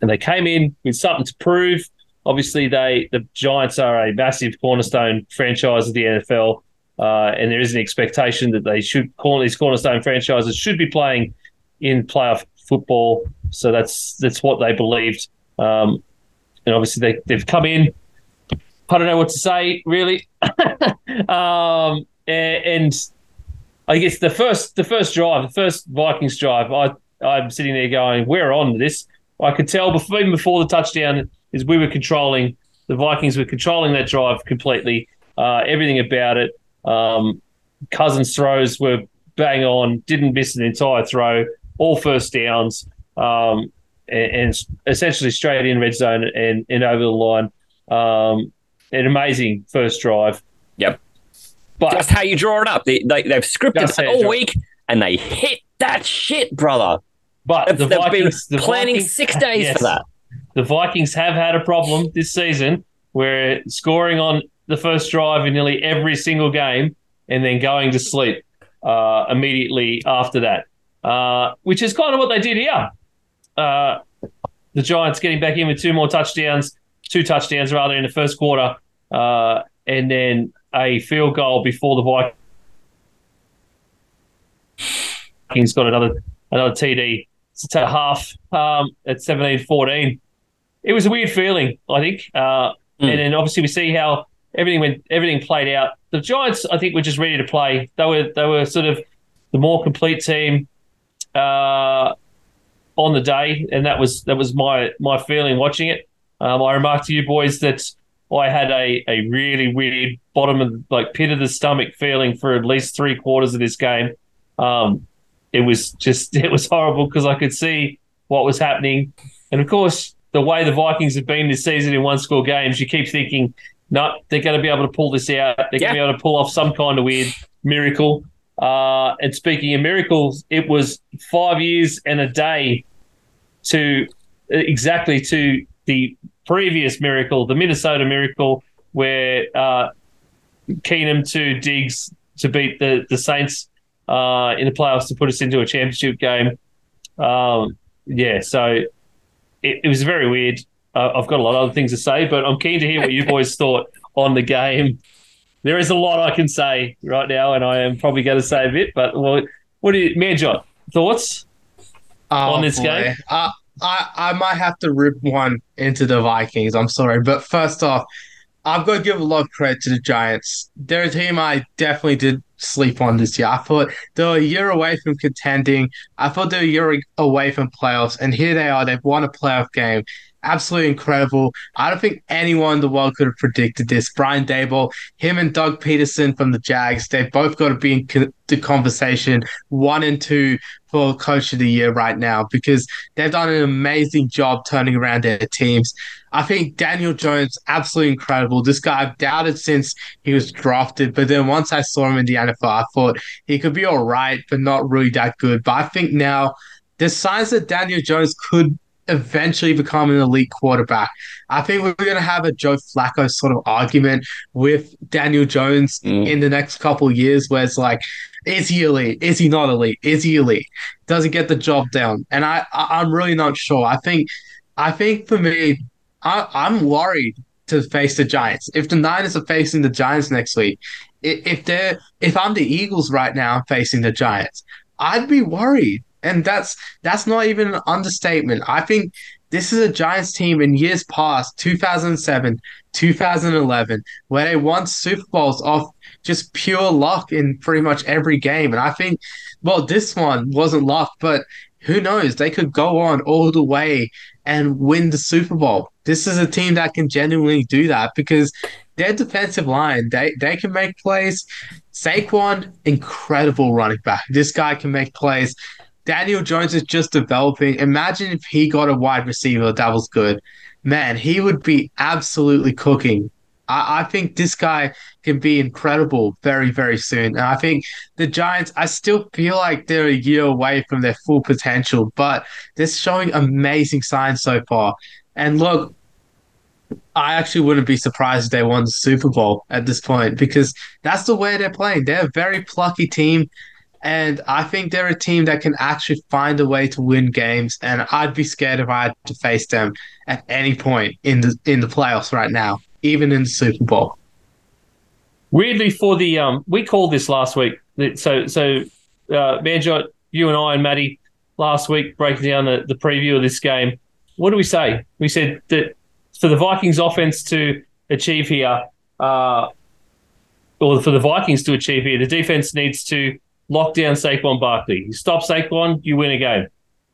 and they came in with something to prove. Obviously, they the Giants are a massive cornerstone franchise of the NFL, uh, and there is an expectation that they should call these cornerstone franchises should be playing in playoff football. So that's that's what they believed, um, and obviously they they've come in. I don't know what to say really, *laughs* um, and I guess the first the first drive, the first Vikings drive, I I'm sitting there going, we're on this. I could tell before even before the touchdown is we were controlling the Vikings were controlling that drive completely, uh, everything about it. Um, Cousins throws were bang on, didn't miss an entire throw, all first downs, um, and, and essentially straight in red zone and, and over the line. Um, an amazing first drive. Yep. But Just how you draw it up. They, they, they've scripted it all draw- week and they hit that shit, brother. but They've, the they've Vikings, been planning Vikings- six days yes. for that. the Vikings have had a problem this season where scoring on the first drive in nearly every single game and then going to sleep uh, immediately after that, uh, which is kind of what they did here. Uh, the Giants getting back in with two more touchdowns, two touchdowns rather in the first quarter, uh, and then a field goal before the Vikings got another another TD to half um, at 17-14 it was a weird feeling, I think. Uh, Mm. And then obviously we see how everything went, everything played out. The Giants, I think, were just ready to play. They were they were sort of the more complete team uh, on the day, and that was that was my my feeling watching it. Um, I remarked to you boys that I had a, a really weird bottom of like pit of the stomach feeling for at least three quarters of this game. Um, it was just *laughs* it was horrible because I could see what was happening, and of course the way the Vikings have been this season in one score games, you keep thinking, no, they're going to be able to pull this out. They're Yeah. going to be able to pull off some kind of weird miracle. Uh, and speaking of miracles, it was five years and a day to exactly to the previous miracle, the Minnesota miracle, where uh, Keenum to Diggs to beat the the Saints uh, in the playoffs to put us into a championship game. Um, yeah, so it, it was very weird. Uh, I've got a lot of other things to say, but I'm keen to hear what you boys *laughs* thought on the game. There is a lot I can say right now, and I am probably going to say a bit. But well, what do you, Manjot, thoughts? on this game? I I might have to rip one into the Vikings. I'm sorry, but first off, I've got to give a lot of credit to the Giants. They're a team I definitely did sleep on this year. I thought they were a year away from contending. I thought they were a year away from playoffs, and here they are. They've won a playoff game. Absolutely incredible. I don't think anyone in the world could have predicted this. Brian Daboll, him and Doug Pederson from the Jags, they've both got to be in co- the conversation one and two for coach of the year right now because they've done an amazing job turning around their teams. I think Daniel Jones, absolutely incredible. This guy I've doubted since he was drafted, but then once I saw him in the NFL, I thought he could be all right, but not really that good. But I think now there's signs that Daniel Jones could eventually become an elite quarterback. I think we're going to have a Joe Flacco sort of argument with Daniel Jones Mm. in the next couple of years, where it's like, is he elite? Is he not elite? Is he elite? Does he get the job done? And I, I I'm really not sure. I think, I think for me, I, I'm worried to face the Giants. If the Niners are facing the Giants next week, if they're if I'm the Eagles right now facing the Giants, I'd be worried. And that's that's not even an understatement. I think this is a Giants team in years past, 2007, 2011, where they won Super Bowls off just pure luck in pretty much every game. And I think, well, this one wasn't luck, but who knows? They could go on all the way and win the Super Bowl. This is a team that can genuinely do that because their defensive line, they, they can make plays. Saquon, incredible running back. This guy can make plays. Daniel Jones is just developing. Imagine if he got a wide receiver that was good. Man, he would be absolutely cooking. I, I think this guy can be incredible very, very soon. And I think the Giants, I still feel like they're a year away from their full potential, but they're showing amazing signs so far. And look, I actually wouldn't be surprised if they won the Super Bowl at this point because that's the way they're playing. They're a very plucky team. And I think they're a team that can actually find a way to win games. And I'd be scared if I had to face them at any point in the in the playoffs right now, even in the Super Bowl. Weirdly, for the um, we called this last week. So so, uh, Manjot, you and I and Matty last week breaking down the, the preview of this game. What do we say? We said that for the Vikings offense to achieve here, uh, or for the Vikings to achieve here, the defense needs to lock down Saquon Barkley. You stop Saquon, you win a game.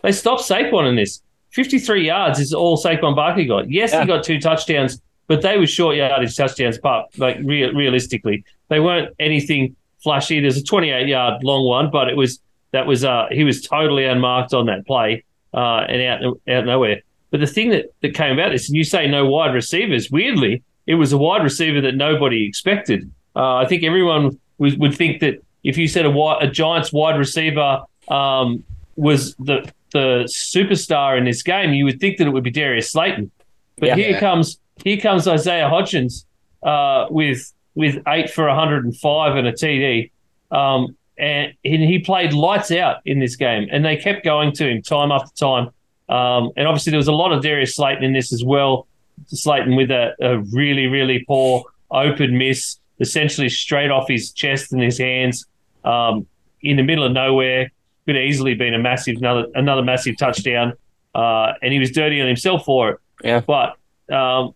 They stopped Saquon in this. 53 yards is all Saquon Barkley got. Yes, yeah. he got two touchdowns, but they were short yardage touchdowns, but like re- realistically, they weren't anything flashy. There's a 28 yard long one, but it was that was uh he was totally unmarked on that play uh and out out nowhere. But the thing that, that came about this, and you say no wide receivers, weirdly, it was a wide receiver that nobody expected. Uh, I think everyone would, would think that if you said a, a Giants wide receiver um, was the the superstar in this game, you would think that it would be Darius Slayton. But yeah, here comes here comes Isaiah Hodgins uh, with with eight for 105 and a TD. Um, and he played lights out in this game, and they kept going to him time after time. Um, and obviously, there was a lot of Darius Slayton in this as well. Slayton with a, a really, really poor open miss, essentially straight off his chest and his hands um, in the middle of nowhere. Could have easily been a massive another another massive touchdown, uh, and he was dirty on himself for it. Yeah, but um,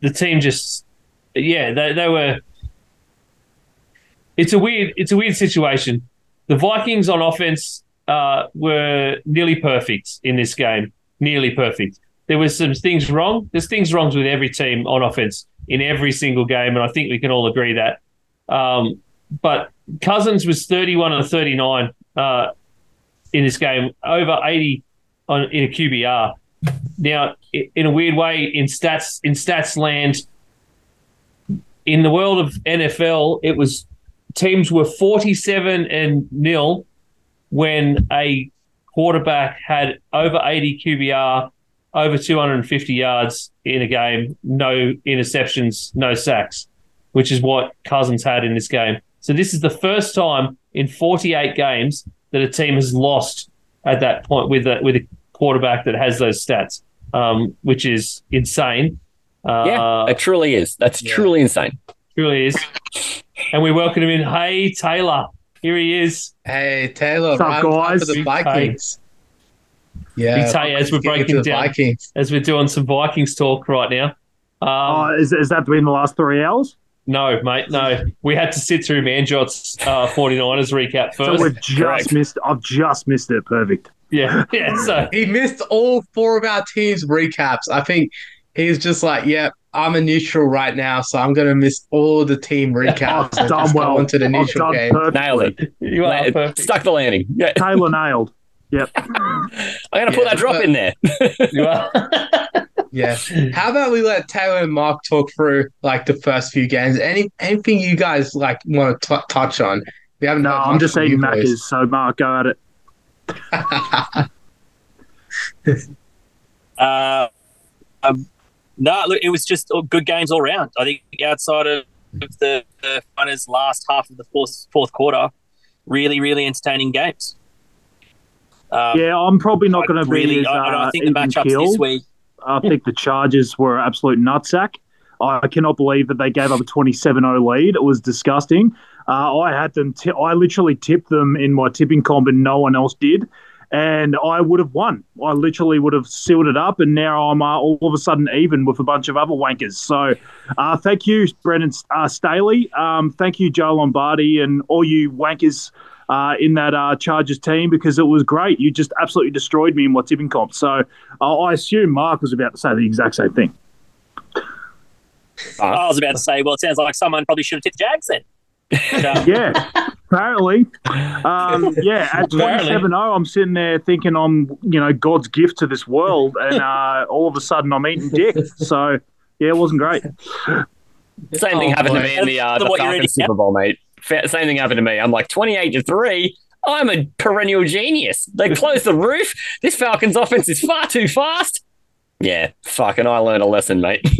the team just yeah they they were. It's a weird it's a weird situation. The Vikings on offense uh, were nearly perfect in this game, nearly perfect. There was some things wrong. There's things wrong with every team on offense in every single game, and I think we can all agree that. Um, but Cousins was 31 and 39 uh, in this game, over 80 on in a QBR. Now, in a weird way, in stats in stats land, in the world of NFL, it was teams were 47 and nil when a quarterback had over 80 QBR, over 250 yards in a game, no interceptions, no sacks, which is what Cousins had in this game. So this is the first time in 48 games that a team has lost at that point with a, with a quarterback that has those stats, um, which is insane. Uh, yeah, it truly is. That's yeah. truly insane. Truly is. And we welcome him in. Hey, Taylor. Here he is. Hey, Taylor. What's up, guys? For the Vikings. Yeah. Big as we're breaking down, Vikings. as we're doing some Vikings talk right now. Um, oh, is, is that been the last three hours? No, mate, no. We had to sit through Manjot's uh, 49ers recap first. So we've just Correct. missed. I've just missed it. Perfect. Yeah, yeah. So he missed all four of our teams' recaps. I think he's just like, "Yep, yeah, I'm a neutral right now, so I'm going to miss all the team recaps and done just well. go into the neutral game." Nailed it. You are perfect. Stuck the landing. Yeah. Taylor nailed. Yep. I'm going to put that drop in there. you are. *laughs* yeah. How about we let Taylor and Mark talk through like the first few games? Any anything you guys like want to t- touch on? We haven't. No, I'm just eating Maccas. So Mark, go at it. *laughs* uh, um, no, look, it was just good games all around. I think outside of the, the finals last half of the fourth fourth quarter, really, really entertaining games. Um, yeah, I'm probably not going to really. be. As, I, I, uh, think the matchups this week I think the Chargers were absolute nutsack. I cannot believe that they gave up a 27-0 lead. It was disgusting. Uh, I had them. T- I literally tipped them in my tipping comp, and no one else did. And I would have won. I literally would have sealed it up, and now I'm uh, all of a sudden even with a bunch of other wankers. So, uh, thank you, Brandon uh, Staley. Um, thank you, Joe Lombardi, and all you wankers uh, in that uh, Chargers team because it was great. You just absolutely destroyed me in my tipping comp. So uh, I assume Mark was about to say the exact same thing. I was about to say, well, it sounds like someone probably should have tipped Jags then. But, um, yeah, apparently. Um, yeah, at *laughs* 27 0, I'm sitting there thinking I'm, you know, God's gift to this world, and uh, all of a sudden I'm eating dick. So, yeah, it wasn't great. Same thing Oh, happened boy. to me in the, uh, That's the Falcons Super Bowl, mate. Fa- Same thing happened to me. I'm like 28 to 3. I'm a perennial genius. They close the roof. This Falcons offense is far too fast. Yeah, fucking, I learned a lesson, mate. *laughs*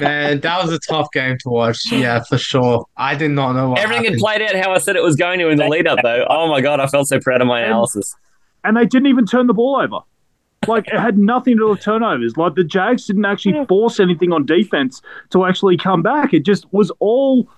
Man, that was a tough game to watch. Yeah, for sure. I did not know what Everything had played out how I said it was going to in the lead up, though. Oh my God, I felt so proud of my analysis. And they didn't even turn the ball over. Like, it had nothing to do with turnovers. Like, the Jags didn't actually force anything on defense to actually come back. It just was all.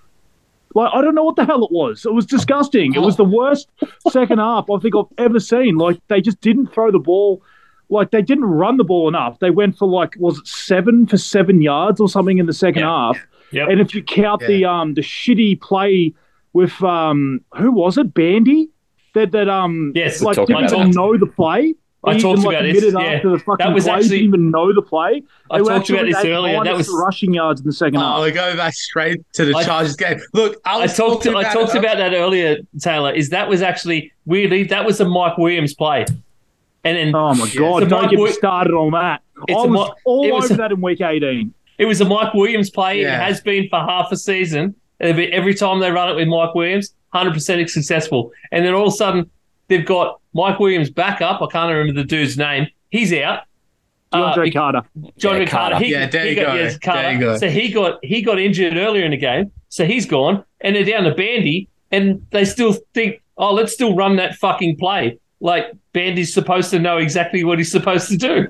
Like, I don't know what the hell it was. It was disgusting. It was the worst second half I think I've ever seen. Like, they just didn't throw the ball. Like, they didn't run the ball enough. They went for, like, was it seven for seven yards or something in the second Yeah. half? Yep. And if you count the um the shitty play with um who was it, Bandy? That that um Yes, like didn't even know the play. I talked like, about a this, yeah. after the fucking That was play, actually- didn't even know the play. I They were talked about this eight earlier. That was rushing yards in the second Oh, half. we're going back straight to the I- Chargers game. Look, I I was talked. talking I talked it- about that earlier, Taylor. Is that was actually weirdly that was a Mike Williams play, and then Oh my god! It's Don't Mike get me started on that. It's I a was Mi- all was over a- that in week eighteen. it was a Mike Williams play. Yeah. It has been for half a season. It'll Every time they run it with Mike Williams, hundred percent successful. And then all of a sudden, they've got Mike Williams back up. I can't remember the dude's name. He's out. Uh, Carter. John Yeah, Carter. Carter. He, Yeah, there you got, go. yes, Carter. There you go. So he got he got injured earlier in the game. So he's gone, and they're down to Bandy, and they still think, oh, let's still run that fucking play. Like Bandy's supposed to know exactly what he's supposed to do.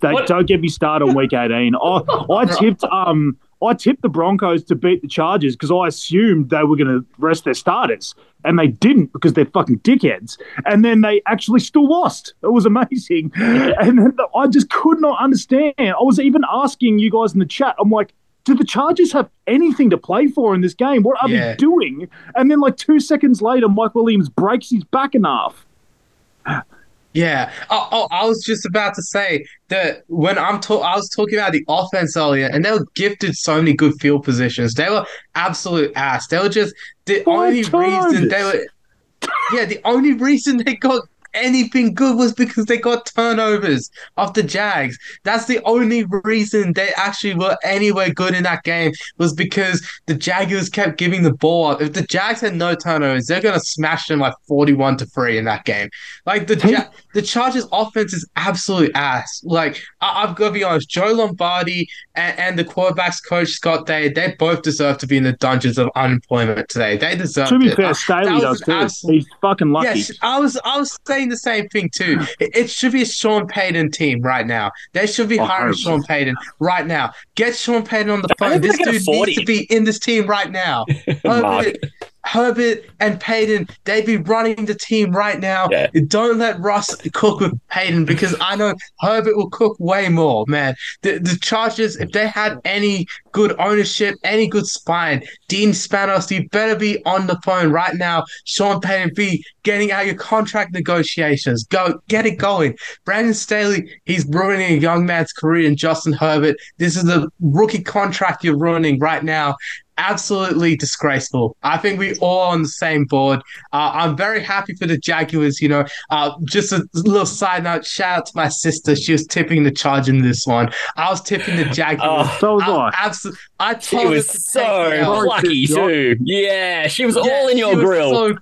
They, don't get me started on week eighteen. I, I *laughs* tipped um I tipped the Broncos to beat the Chargers because I assumed they were going to rest their starters, and they didn't because they're fucking dickheads. And then they actually still lost. It was amazing, and I just could not understand. I was even asking you guys in the chat. I'm like. Do the Chargers have anything to play for in this game? What are Yeah. they doing? And then, like two seconds later, Mike Williams breaks his back in half. Yeah. Oh, oh, I was just about to say that when I'm talk, I was talking about the offense earlier, and they were gifted so many good field positions. They were absolute ass. They were just the only reason they were. Yeah, the only reason they got anything good was because they got turnovers off the Jags. That's the only reason they actually were anywhere good in that game was because the Jaguars kept giving the ball up. If the Jags had no turnovers, they're gonna smash them like forty-one to three in that game. Like the ja- hmm. the Chargers' offense is absolute ass. Like I- I've got to be honest, Joe Lombardi and, and the quarterbacks coach Scott Day, they both deserve to be in the dungeons of unemployment today. They deserve. To be it. fair, Staley does too. absolute- He's fucking lucky. Yes, I was I was saying the same thing too. It, it should be a Sean Payton team right now. They should be Oh, hiring 100%. Sean Payton right now. Get Sean Payton on the I phone. This dude afford needs to be in this team right now. *laughs* Herbert, Herbert and Payton, they be running the team right now. Yeah. Don't let Russ cook with Payton because I know Herbert will cook way more, man. The the Chargers, if they had any good ownership, any good spine, Dean Spanos, you better be on the phone right now. Sean Payton, be getting out your contract negotiations. Go get it going. Brandon Staley, he's ruining a young man's career in Justin Herbert. This is a rookie contract you're ruining right now absolutely disgraceful. I think we all on the same board. Uh, I'm very happy for the Jaguars. You know, uh, just a little side note. Shout out to my sister. She was tipping the charge in this one. I was tipping the *laughs* Jaguars. Oh, So was I, I. absolutely. I she her was to so the L. lucky too. Yeah, she was Yeah, all in she your was grill. so-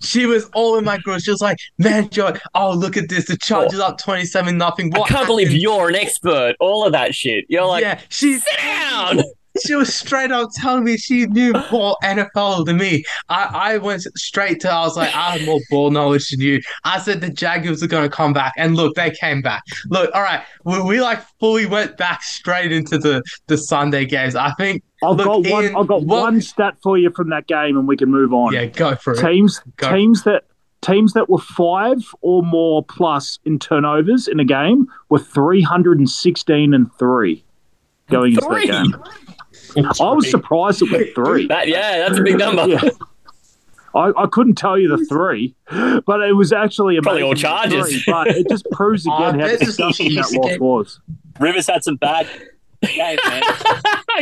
she was all in my grill. She was like, "Man, John, oh look at this. The Chargers oh. up twenty-seven nothing. I can't believe you're an expert. All of that shit. You're like, yeah, she's sit down. She was straight up telling me she knew more NFL than me. I, I went straight to, I was like, I have more ball knowledge than you. I said the Jaguars are going to come back. And look, they came back. Look, all right, we, we like fully went back straight into the, the Sunday games. I think. I've look, got one. I've got what- one stat for you from that game, and we can move on. Yeah, go for it. teams Go. teams that teams that were five or more plus in turnovers in a game were 316 and three going into Three? that game. I was surprised it was three. *laughs* That yeah, that's a big number. Yeah. I, I couldn't tell you the three, but it was actually Probably all amazing, charges. three, But it just proves *laughs* Oh, again how disgusting that loss was. Rivers had some bad games, man.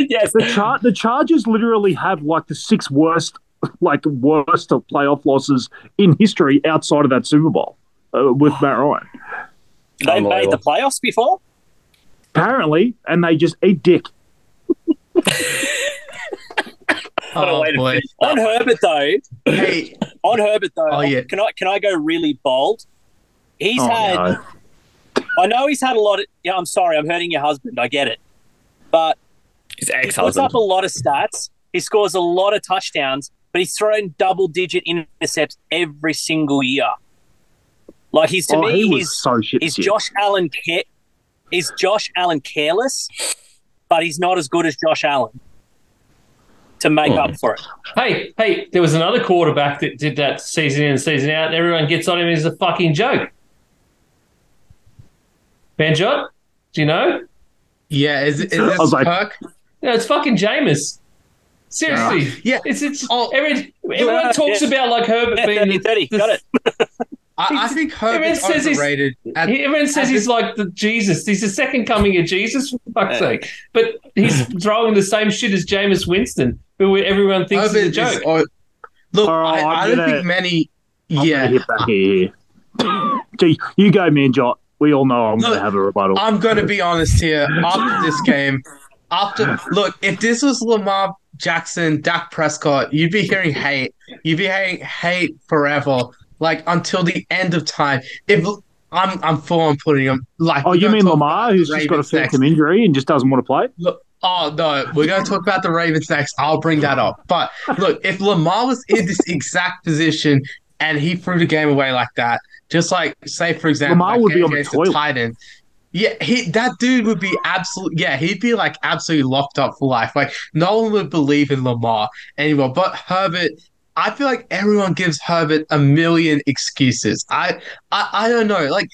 *laughs* yes. The char- the Chargers literally have like the six worst, like worst of playoff losses in history outside of that Super Bowl uh, with Matt Ryan. They made the playoffs before. Apparently, and they just eat dick. What a Oh, boy. On. Herbert though, Hey, on Herbert though, Oh, yeah. can I can I go really bold? He's Oh, had. no. I know he's had a lot of. Yeah, I'm sorry, I'm hurting your husband. I get it, but His he puts ex-husband. up a lot of stats. He scores a lot of touchdowns, but he's thrown double digit intercepts every single year. Like he's to Oh, me, he was he's so shit. he's shit. Josh Allen. Ca- he's Josh Allen careless, but he's not as good as Josh Allen to make Hmm. up for it. Hey, hey, there was another quarterback that did that season in and season out, and everyone gets on him as a fucking joke. Manjot, do you know? yeah, is, is I like- Kirk? No, it's fucking Jameis. Seriously. Yeah. It's it's Oh. everyone, everyone Yeah. talks about like Herbert Yeah, being 30, 30, the- got it. I, I think everyone Herbert's says he's- overrated. At, Everyone says he's this- like the Jesus. He's the second coming of Jesus, for fuck's Yeah. sake. But he's *laughs* throwing the same shit as Jameis Winston, who everyone thinks Herbert is a joke. oh, look, Oh, I, I'm don't gonna- think many. I'm yeah, gonna hit back here. Gee, you go, man, Jot. We all know I'm going to have a rebuttal. I'm going to be honest here. *laughs* After this game, after look, if this was Lamar Jackson, Dak Prescott, you'd be hearing hate. You'd be hearing hate forever, like until the end of time. If I'm, I'm full on putting him like. oh, you mean Lamar, who's just got a phantom injury and just doesn't want to play? Look, oh no, we're going to talk about the Ravens next. I'll bring that up. But look, if Lamar was in this exact position and he threw the game away like that, just like say for example, Lamar like would be on the toilet. tight end. Yeah, he that dude would be absolute. Yeah, he'd be like absolutely locked up for life. Like no one would believe in Lamar anymore. But Herbert, I feel like everyone gives Herbert a million excuses. I, I, I don't know. Like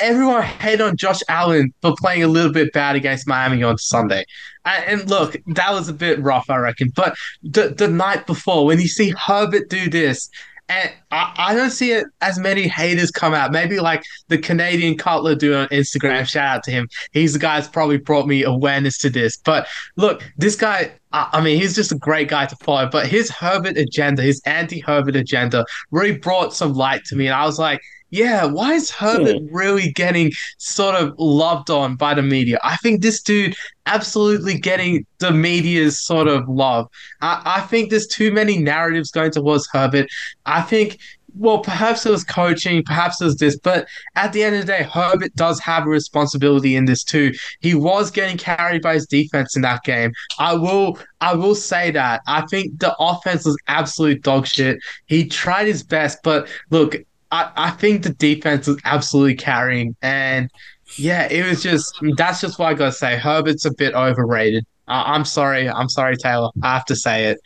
everyone hate on Josh Allen for playing a little bit bad against Miami on Sunday. And, and look, that was a bit rough, I reckon. But the the night before, when you see Herbert do this, and I, I don't see it as many haters come out. Maybe like the Canadian Cutler dude on Instagram. Shout out to him. He's the guy that's probably brought me awareness to this. But look, this guy. I I mean, he's just a great guy to follow. But his Herbert agenda, his anti-Herbert agenda, really brought some light to me. And I was like, yeah, why is Herbert hmm. really getting sort of loved on by the media? I think this dude absolutely getting the media's sort of love. I, I think there's too many narratives going towards Herbert. I think, well, perhaps it was coaching, perhaps it was this, but at the end of the day, Herbert does have a responsibility in this too. He was getting carried by his defense in that game. I will, I will say that. I think the offense was absolute dog shit. He tried his best, but look, I, I think the defense was absolutely carrying, and yeah, it was just that's just what I gotta say. Herbert's a bit overrated. I, I'm sorry, I'm sorry, Taylor. I have to say it.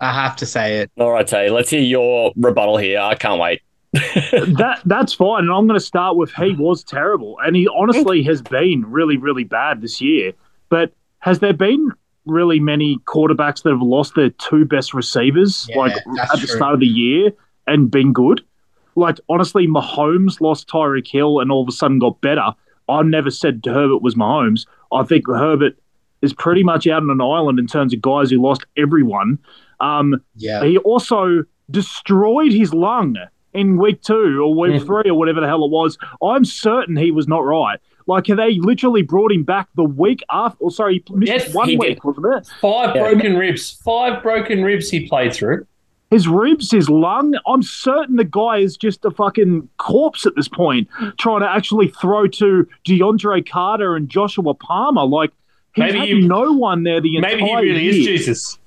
I have to say it. All right, Tay, let's hear your rebuttal here. I can't wait. *laughs* that that's fine. And I'm going to start with he was terrible, and he honestly has been really, really bad this year. But has there been really many quarterbacks that have lost their two best receivers Yeah, like that's at the true. start of the year and been good? Like honestly, Mahomes lost Tyreek Hill and all of a sudden got better. I never said Herbert was Mahomes. I think Herbert is pretty much out on an island in terms of guys who lost everyone. Um, Yeah, he also destroyed his lung in week two or week three or whatever the hell it was. I'm certain he was not right. Like they literally brought him back the week after. Or sorry, he missed Yes, one he week, did. wasn't it? Five Yeah. broken ribs. Five broken ribs he played through. His ribs, his lung. I'm certain the guy is just a fucking corpse at this point, trying to actually throw to DeAndre Carter and Joshua Palmer. Like He's Maybe had you- no one there the entire Maybe he really is. Jesus.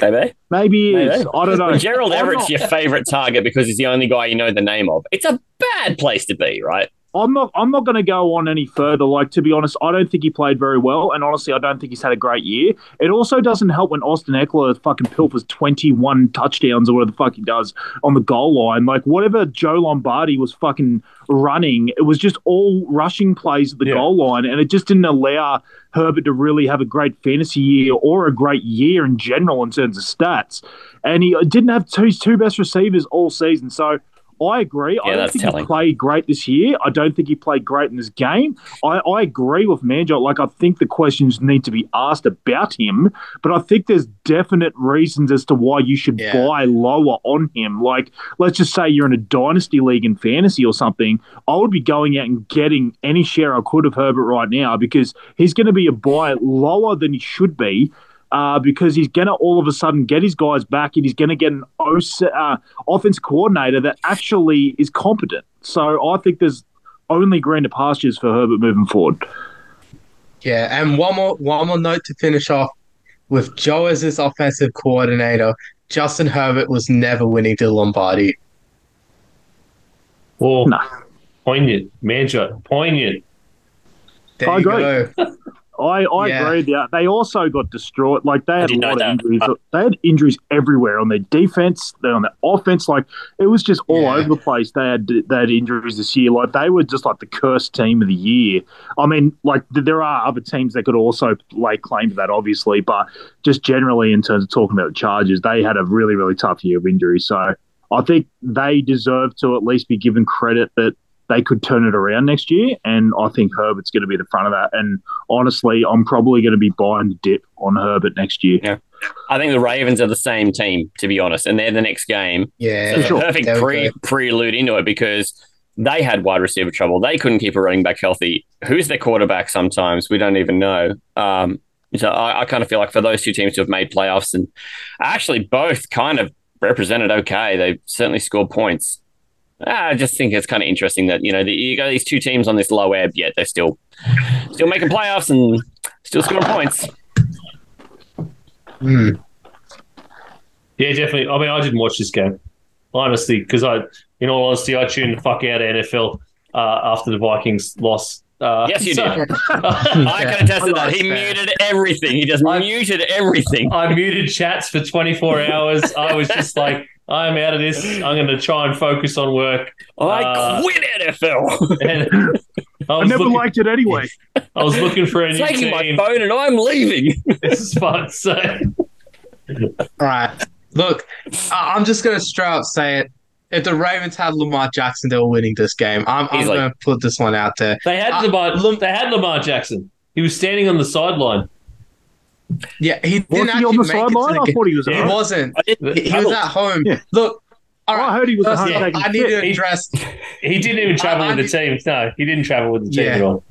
Maybe. Maybe he is. Maybe. I don't know. Gerald Everett's your favourite target because he's the only guy you know the name of. It's a bad place to be, right? I'm not. I'm not going to go on any further. Like to be honest, I don't think he played very well, and honestly, I don't think he's had a great year. It also doesn't help when Austin Ekeler fucking pilfers 21 touchdowns or whatever the fuck he does on the goal line. Like whatever Joe Lombardi was fucking running, it was just all rushing plays at the Yeah. goal line, and it just didn't allow Herbert to really have a great fantasy year or a great year in general in terms of stats. And he didn't have two, his two best receivers all season, so. I agree. I don't think telling. he played great this year. I don't think he played great in this game. I, I agree with Manjo. Like, I think the questions need to be asked about him, but I think there's definite reasons as to why you should Yeah. buy lower on him. Like, let's just say you're in a dynasty league in fantasy or something. I would be going out and getting any share I could of Herbert right now because he's going to be a buy lower than he should be uh, because he's going to all of a sudden get his guys back and he's going to get an OC, uh, offense coordinator that actually is competent. So I think there's only greener pastures for Herbert moving forward. Yeah, and one more one more note to finish off with Joe as his offensive coordinator. Justin Herbert was never winning the Lombardi. Well, No. poignant, Manjot, poignant. There I you agree. go. *laughs* I, I Yeah. agree with. They also got destroyed. Like they had a lot of that. injuries. They had injuries everywhere on their defense, they on their offense. Like it was just all Yeah. over the place. They had they had injuries this year. Like they were just like the cursed team of the year. I mean, like th- there are other teams that could also lay claim to that, obviously, but just generally in terms of talking about the Chargers, they had a really really tough year of injuries. So I think they deserve to at least be given credit that they could turn it around next year. And I think Herbert's going to be the front of that. And honestly, I'm probably going to be buying the dip on Herbert next year. I think the Ravens are the same team, to be honest, and they're the next game. Yeah, So it's a sure. perfect pre prelude into it because they had wide receiver trouble. They couldn't keep a running back healthy. Who's their quarterback? Sometimes we don't even know. Um, so I, I kind of feel like for those two teams to have made playoffs and actually both kind of represented okay. They certainly scored points. I just think it's kind of interesting that you know the, you got these two teams on this low ebb, yet they're still still making playoffs and still scoring points. Hmm. Yeah, definitely. I mean, I didn't watch this game, honestly, because I, in all honesty, I tuned the fuck out of NFL uh, after the Vikings lost. Uh, Yes, you so- did. *laughs* I can attest to that. He I that. muted everything. He just I- muted everything. I muted chats for 24 hours. I was just like, I'm out of this. I'm going to try and focus on work. I Uh, quit NFL. *laughs* And I I never looking, liked it anyway. *laughs* I was looking for a new Taking my phone and I'm leaving. *laughs* This is fun. So, All right. Look, I- I'm just going to straight up say it. If the Ravens had Lamar Jackson, they were winning this game. I'm, I'm Easily. going to put this one out there. they had Uh, Lamar. Lam- they had Lamar Jackson. He was standing on the sideline. Yeah, he didn't Was he actually on the make it to sideline? the I thought he was. At he home. wasn't. He, he was at home. Yeah. Look, all I heard he was at First home of I need shit. to address. He didn't even travel I- I with the team. No, he didn't travel with the team Yeah. at all.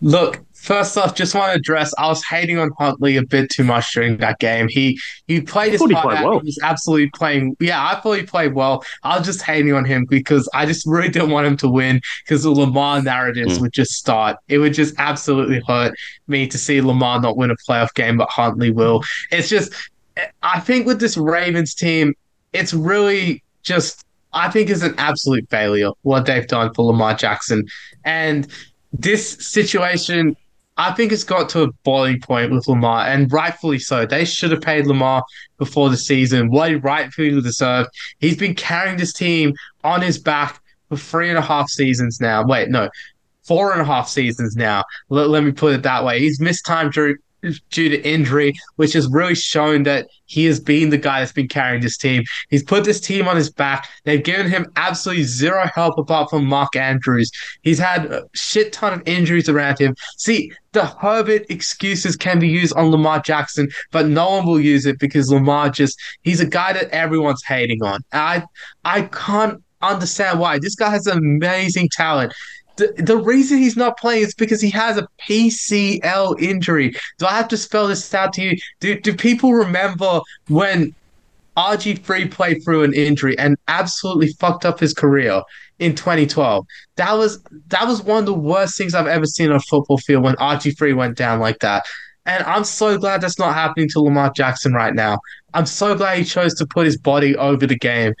Look, first off, just want to address. I was hating on Huntley a bit too much during that game. He he played his thought he part played well. He was absolutely playing. Yeah, I thought he played well. I was just hating on him because I just really didn't want him to win because the Lamar narratives Mm. would just start. It would just absolutely hurt me to see Lamar not win a playoff game, but Huntley will. It's just, I think with this Ravens team, it's really just. I think it's an absolute failure what they've done for Lamar Jackson. And this situation, I think it's got to a boiling point with Lamar, and rightfully so. They should have paid Lamar before the season what he rightfully deserved. He's been carrying this team on his back for three and a half seasons now. Wait, no, four and a half seasons now. Let, let me put it that way. He's missed time due, due to injury, which has really shown that he has been the guy that's been carrying this team. He's put this team on his back. They've given him absolutely zero help apart from Mark Andrews. He's had a shit ton of injuries around him. See, the Herbert excuses can be used on Lamar Jackson, but no one will use it because Lamar just he's a guy that everyone's hating on. I I can't understand why. This guy has amazing talent. The, the reason he's not playing is because he has a PCL injury. Do I have to spell this out to you? Do, do people remember when RG3 played through an injury and absolutely fucked up his career? in 2012. That was that was one of the worst things I've ever seen on a football field when RG3 went down like that. And I'm so glad that's not happening to Lamar Jackson right now. I'm so glad he chose to put his body over the game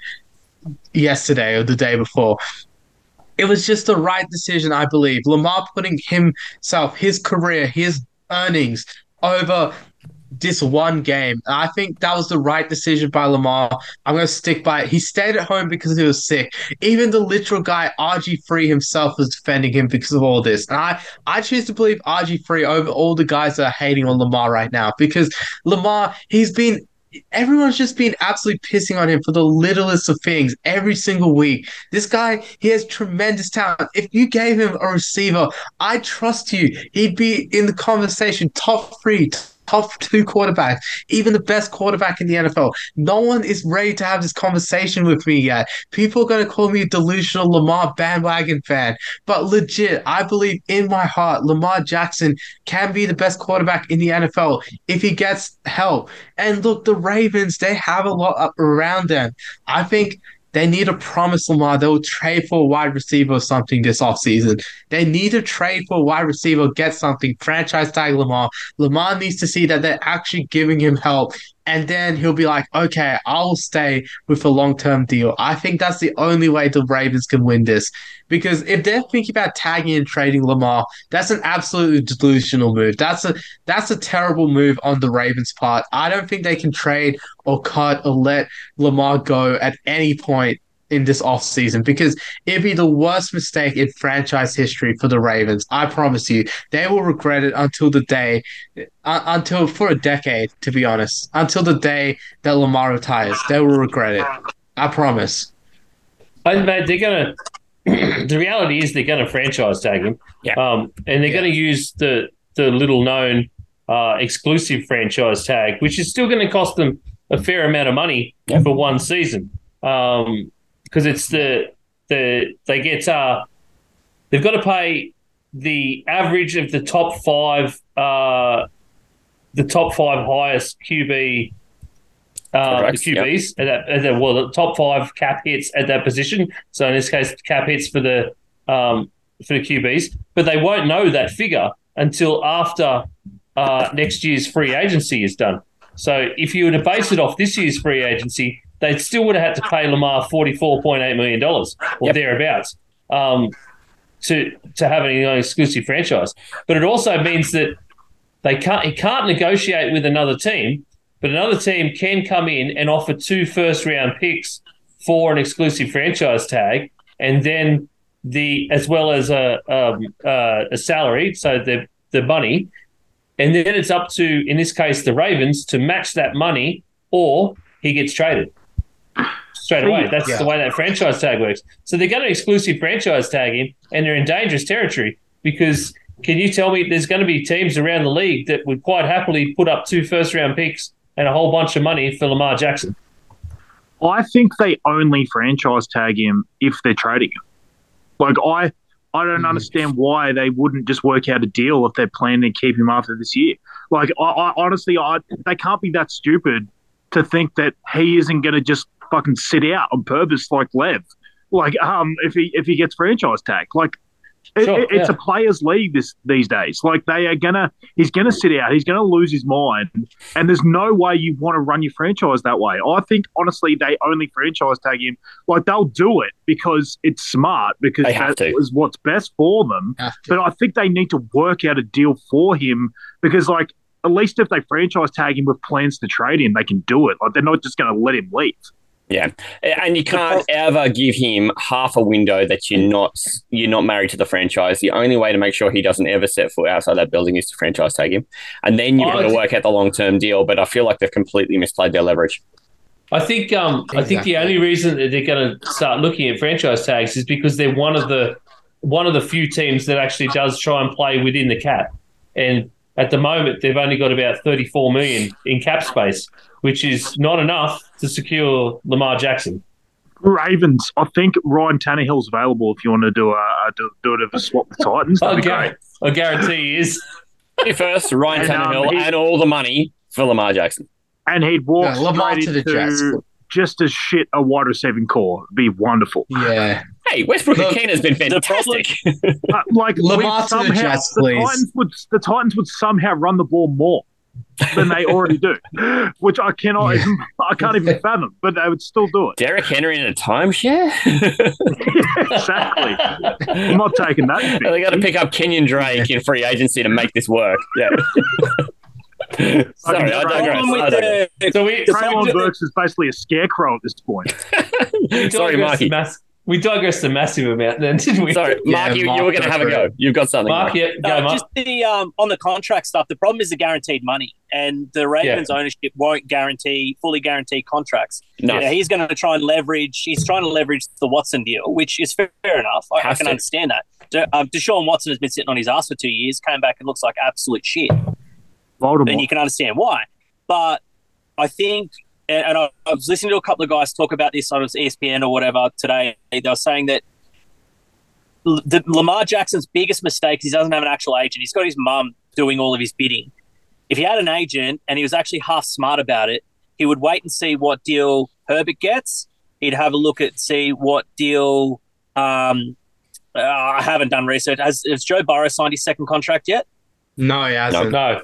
yesterday or the day before. It was just the right decision, I believe. Lamar putting himself, his career, his earnings over this one game. I think that was the right decision by Lamar. I'm going to stick by it. He stayed at home because he was sick. Even the literal guy, RG3 himself, was defending him because of all this. And I, I choose to believe RG3 over all the guys that are hating on Lamar right now because Lamar, he's been everyone's just been absolutely pissing on him for the littlest of things every single week. This guy, he has tremendous talent. If you gave him a receiver, I trust you. He'd be in the conversation top three, top two quarterbacks, even the best quarterback in the NFL. No one is ready to have this conversation with me yet. People are going to call me a delusional Lamar bandwagon fan, but legit, I believe in my heart Lamar Jackson can be the best quarterback in the NFL if he gets help. And look, the Ravens, they have a lot up around them. I think they need to promise Lamar they'll trade for a wide receiver or something this offseason. They need to trade for a wide receiver, get something, franchise tag Lamar. Lamar needs to see that they're actually giving him help. And then he'll be like, okay, I'll stay with a long term deal. I think that's the only way the Ravens can win this. Because if they're thinking about tagging and trading Lamar, that's an absolutely delusional move. That's a that's a terrible move on the Ravens' part. I don't think they can trade or cut or let Lamar go at any point in this offseason because it'd be the worst mistake in franchise history for the Ravens. I promise you. They will regret it until the day, uh, until for a decade, to be honest. Until the day that Lamar retires. They will regret it. I promise. Mate, they're to. *clears throat* the reality is they're going to franchise tag him. Yeah. Um, and they're Yeah. going to use the, the little known uh, exclusive franchise tag, which is still going to cost them a fair amount of money Yeah. for one season. Um, because it's the the they get uh they've got to pay the average of the top five uh the top five highest QB uh, the Correct, yep. QBs at that, at that well the top five cap hits at that position. So in this case, cap hits for the um for the QBs, but they won't know that figure until after uh, next year's free agency is done. So if you were to base it off this year's free agency, they still would have had to pay Lamar forty four point eight million dollars or Yep. thereabouts um, to to have an exclusive franchise. But it also means that they can't he can't negotiate with another team, but another team can come in and offer two first round picks for an exclusive franchise tag, and then the as well as a um, uh, a salary, so the the money, and then it's up to in this case the Ravens to match that money, or he gets traded straight away. That's Yeah. the way that franchise tag works. So they're going to exclusive franchise tag him, and they're in dangerous territory because can you tell me there's going to be teams around the league that would quite happily put up two first round picks and a whole bunch of money for Lamar Jackson? I think they only franchise tag him if they're trading him. Like I, I don't Mhm. understand why they wouldn't just work out a deal if they're planning to keep him after this year. Like I, I honestly, I they can't be that stupid to think that he isn't going to just fucking sit out on purpose like Lev. Like um, if he if he gets franchise tag, like it, Sure, it- it's yeah. a players' league this these days. Like they are gonna, he's gonna sit out. He's gonna lose his mind, and there's no way you want to run your franchise that way. I think honestly, they only franchise tag him. Like they'll do it because it's smart because They have that to. is what's best for them. But I think they need to work out a deal for him because like. At least if they franchise tag him with plans to trade him, they can do it. Like they're not just going to let him leave. Yeah, and you can't ever give him half a window that you're not you're not married to the franchise. The only way to make sure he doesn't ever set foot outside that building is to franchise tag him, and then you've Oh, got to work out the long term deal. But I feel like they've completely misplayed their leverage. I think um, I think the only reason that they're going to start looking at franchise tags is because they're one of the one of the few teams that actually does try and play within the cap. And at the moment, they've only got about 34 million in cap space, which is not enough to secure Lamar Jackson. Ravens, I think Ryan Tannehill's available if you want to do a, a do, do it of a swap with Titans. I, That'd be guar- great. I guarantee he is. First, Ryan And, um, Tannehill he- and all the money for Lamar Jackson. And he'd walk Yeah, Lamar to the Jets. just as shit a wide receiving corps. Be wonderful. Yeah. Hey, Westbrook Look, Akina has been fantastic. Uh, like Lamar we'd to the somehow, Jets, the please. Titans would the Titans would somehow run the ball more than they already do, which I cannot Yeah. even I can't even fathom, but they would still do it. Derrick Henry in a timeshare? *laughs* exactly. I'm not taking that. they got to pick up Kenyon Drake in free agency to make this work. Yeah. *laughs* Sorry, I The digress. problem I digress. the, So we, Treylon Burks is basically a scarecrow at this point. *laughs* Sorry, digressed Marky. mass- we digressed a massive amount then, didn't we? Sorry, Yeah, Mark, you, you Mark, were going to have a go. You've got something. Mark, Mark. yeah, go, No, Mark. just the um, on the contract stuff. The problem is the guaranteed money, and the Ravens' ownership won't guarantee fully guarantee contracts. No. Yeah, he's going to try and leverage. He's trying to leverage the Watson deal, which is fair, fair enough. I, I can to. understand that. De, um, Deshaun Watson has been sitting on his ass for two years, came back and looks like absolute shit. Voldemort. Then you can understand why. But I think, and, and I, I was listening to a couple of guys talk about this on ESPN or whatever today. They were saying that L- the, Lamar Jackson's biggest mistake is he doesn't have an actual agent. He's got his mum doing all of his bidding. If he had an agent and he was actually half smart about it, he would wait and see what deal Herbert gets. He'd have a look at see what deal. Um, uh, I haven't done research. Has, has Joe Burrow signed his second contract yet? No, he hasn't. no. No.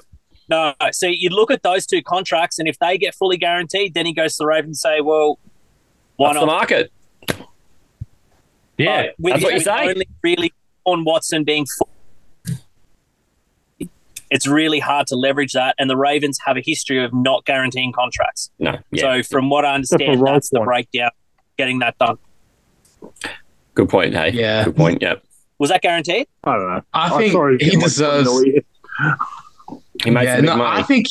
No, so you look at those two contracts, and if they get fully guaranteed, then he goes to the Ravens and say, "Well, why That's the market. Yeah. With That's what you say. Only really on Watson being, full, it's really hard to leverage that, and the Ravens have a history of not guaranteeing contracts. No. Yeah. So from what I Except for understand, that's the Roquan. breakdown. Getting that done Good point. Hey. Yeah. Good point. Yeah. was that guaranteed? I don't know. I I'm think sorry, he deserves. He makes yeah, no, money. I think.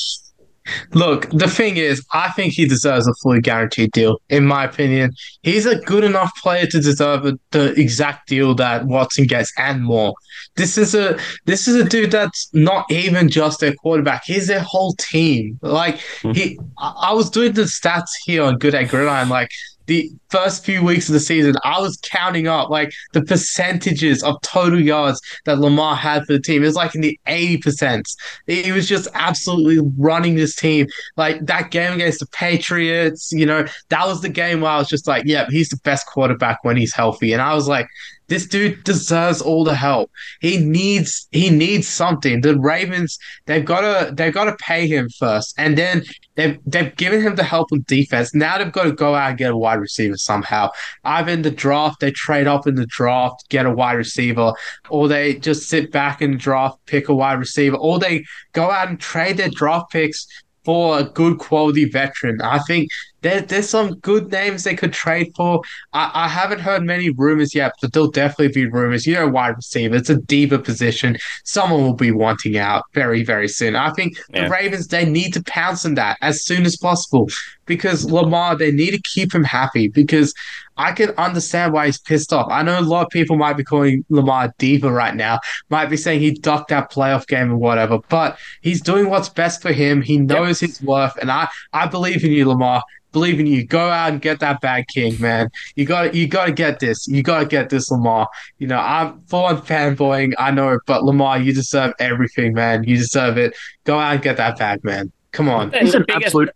Look, the thing is, I think he deserves a fully guaranteed deal. In my opinion, he's a good enough player to deserve a, the exact deal that Watson gets and more. This is a this is a dude that's not even just their quarterback; he's their whole team. Like hmm. he, I, I was doing the stats here on G'day Gridiron, like. The first few weeks of the season, I was counting up like the percentages of total yards that Lamar had for the team. It was like in the 80%. He was just absolutely running this team. Like that game against the Patriots, you know, that was the game where I was just like, yep, he's the best quarterback when he's healthy. And I was like, this dude deserves all the help. He needs he needs something. The Ravens, they've gotta they've gotta pay him first. And then they've they've given him the help of defense. Now they've got to go out and get a wide receiver somehow. Either in the draft, they trade up in the draft, get a wide receiver, or they just sit back in the draft, pick a wide receiver, or they go out and trade their draft picks for a good quality veteran. I think there, there's some good names they could trade for. I, I haven't heard many rumors yet, but there'll definitely be rumors. You know, wide receiver, it's a diva position. Someone will be wanting out very, very soon. I think Yeah. the Ravens, they need to pounce on that as soon as possible because Lamar, they need to keep him happy because I can understand why he's pissed off. I know a lot of people might be calling Lamar a diva right now, might be saying he ducked that playoff game or whatever, but he's doing what's best for him. He knows his worth, and I, I believe in you, Lamar. Believe in you. Go out and get that bag, King, man. You got you got to get this. You got to get this, Lamar. You know, I'm full on fanboying. I know, but Lamar, you deserve everything, man. You deserve it. Go out and get that bag, man. Come on. He's the an biggest- absolute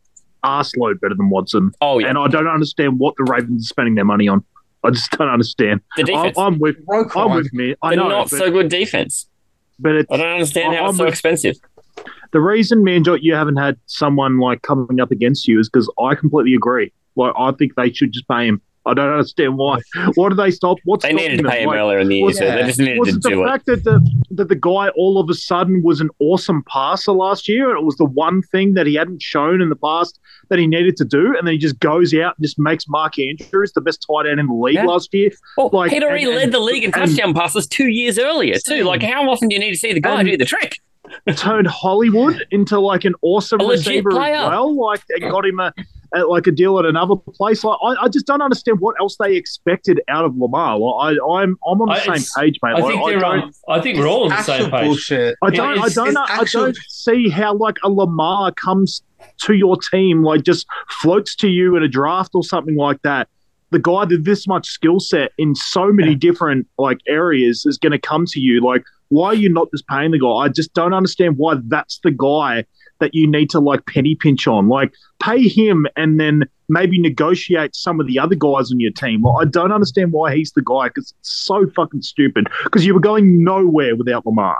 arseload better than Watson. Oh yeah. And I don't understand what the Ravens are spending their money on. I just don't understand. the I'm, defense. I'm with I'm with me. I They're know, not but, so good defense. but it's I don't understand how I'm it's so with- expensive. the reason, man, Joe, you haven't had someone like coming up against you is because I completely agree. Like I think they should just pay him. I don't understand why. Why do they stop? What's They needed to pay him? Like, earlier in the year, was- so they just needed was to it the do it. fact that the that the guy all of a sudden was an awesome passer last year, and it was the one thing that he hadn't shown in the past that he needed to do, and then he just goes out and just makes Mark Andrews the best tight end in the league Yeah. last year. Well, like, he'd already and- led the league in and- touchdown passes two years earlier, too. Like, how often do you need to see the guy do the trick? Turned Hollywood into like an awesome receiver player. as well. Like they got him a, a like a deal at another place. Like I, I just don't understand what else they expected out of Lamar. Like, I, I'm I'm on the I- same page, mate. I Like, think I they're. don't- Um, I think we're all on the same page. bullshit. I don't, I don't, it's know, actual- I don't see how like a Lamar comes to your team, like just floats to you in a draft or something like that. The guy with this much skill set in so many different like areas is going to come to you. Like Why are you not just paying the guy? I just don't understand why that's the guy that you need to like penny pinch on. Like pay him and then maybe negotiate some of the other guys on your team. Like, I don't understand why he's the guy because it's so fucking stupid. Because you were going nowhere without Lamar.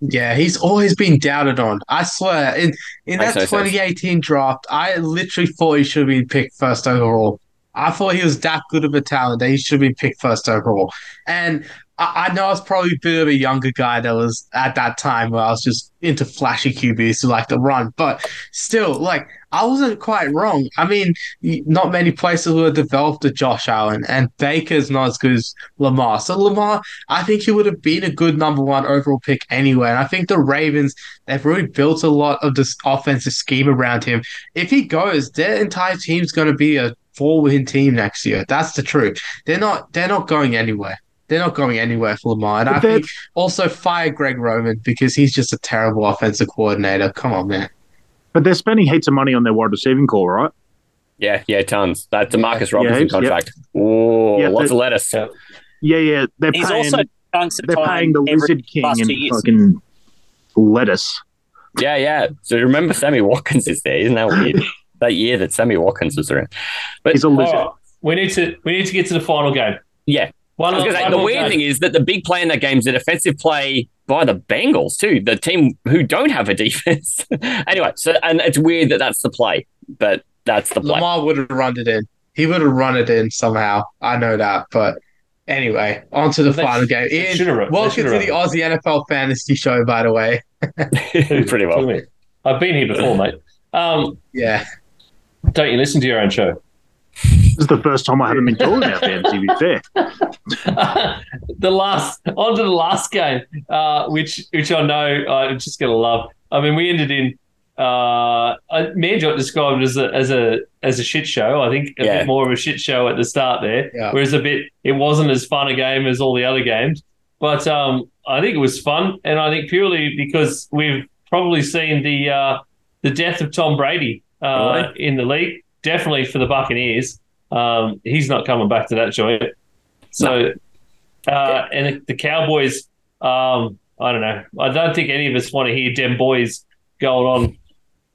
Yeah, he's always been doubted on. I swear, in in Makes that no sense. 2018 draft, I literally thought he should have been picked first overall. I thought he was that good of a talent that he should have been picked first overall. And I, I know I was probably a bit of a younger guy that was at that time where I was just into flashy QBs who like to run, but still, like I wasn't quite wrong. I mean, not many places would have developed a Josh Allen, and Baker's not as good as Lamar. So Lamar, I think he would have been a good number one overall pick anyway. And I think the Ravens, they've really built a lot of this offensive scheme around him. If he goes, their entire team's going to be a four-win team next year. That's the truth. They're not. They're not going anywhere. They're not going anywhere for Lamar. And I think also fire Greg Roman because he's just a terrible offensive coordinator. Come on, man. But they're spending heaps of money on their wide receiving corps, right? Yeah, yeah, tons. That's a Marcus Robinson yeah. contract. Oh, Yeah, lots of lettuce. Yeah. Yeah, yeah. They're He's paying. also chunks of they're time paying the every Lizard King last two and fucking lettuce. Yeah, yeah. So remember Sammy Watkins is there. Isn't that weird? *laughs* that year that Sammy Watkins was around. But He's a All lizard. right, we need to we need to get to the final game. yeah, One, I was gonna say, one the weird game. thing is that the big play in that game is a defensive play by the Bengals too, the team who don't have a *laughs* defense. anyway, so and it's weird that that's the play, but that's the play. Lamar would have run it in. He would have run it in somehow. I know that. But anyway, on to the They final sh- game. Ian, run- welcome to should've the Aussie NFL Fantasy Show, by the way. *laughs* *laughs* Pretty well. I've been here before, mate. Um, Yeah. don't you listen to your own show? This is the first time I haven't been talking about fantasy, to be fair. *laughs* the last on to the last game, uh, which which I know I'm just gonna love. I mean, we ended in uh, I- me and Jot described it as a as a as a shit show. I think a Yeah. bit more of a shit show at the start there, Yeah. whereas a bit it wasn't as fun a game as all the other games. But um, I think it was fun, and I think purely because we've probably seen the uh, the death of Tom Brady uh, in the league. Definitely for the Buccaneers, um, he's not coming back to that joint. So, uh, and the Cowboys, um, I don't know. I don't think any of us want to hear them boys going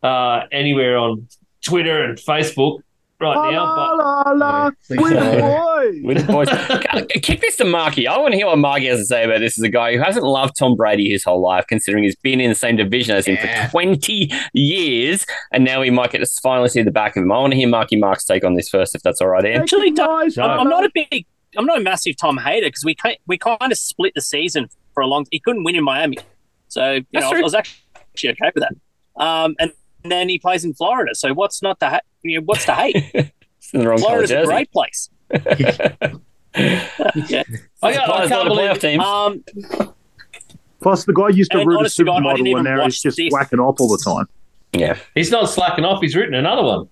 on uh, anywhere on Twitter and Facebook right La, now. la, But la, la, Please with don't. boys. With the boys. Kick this to Marky. I want to hear what Marky has to say about this Is a guy who hasn't loved Tom Brady his whole life, considering he's been in the same division as him Yeah. for 20 years, and now we might get to finally see the back of him. I want to hear Marky Mark's take on this first, if that's all right, Ian. Actually, don't- Guys, No. I'm, I'm not a big, I'm not a massive Tom hater because we ki- we kind of split the season for a long. He couldn't win in Miami, so you That's know I true. was actually okay with that. Um, and then he plays in Florida, so what's not the hate? You know, what's to hate? *laughs* It's in the wrong Florida's a great place. *laughs* yeah. I, I, I can't believe playoff teams. Um, Plus, the guy used to And root a honest to God, supermodel, even and now he's just this. whacking off all the time. yeah, he's not slacking off. He's written another one.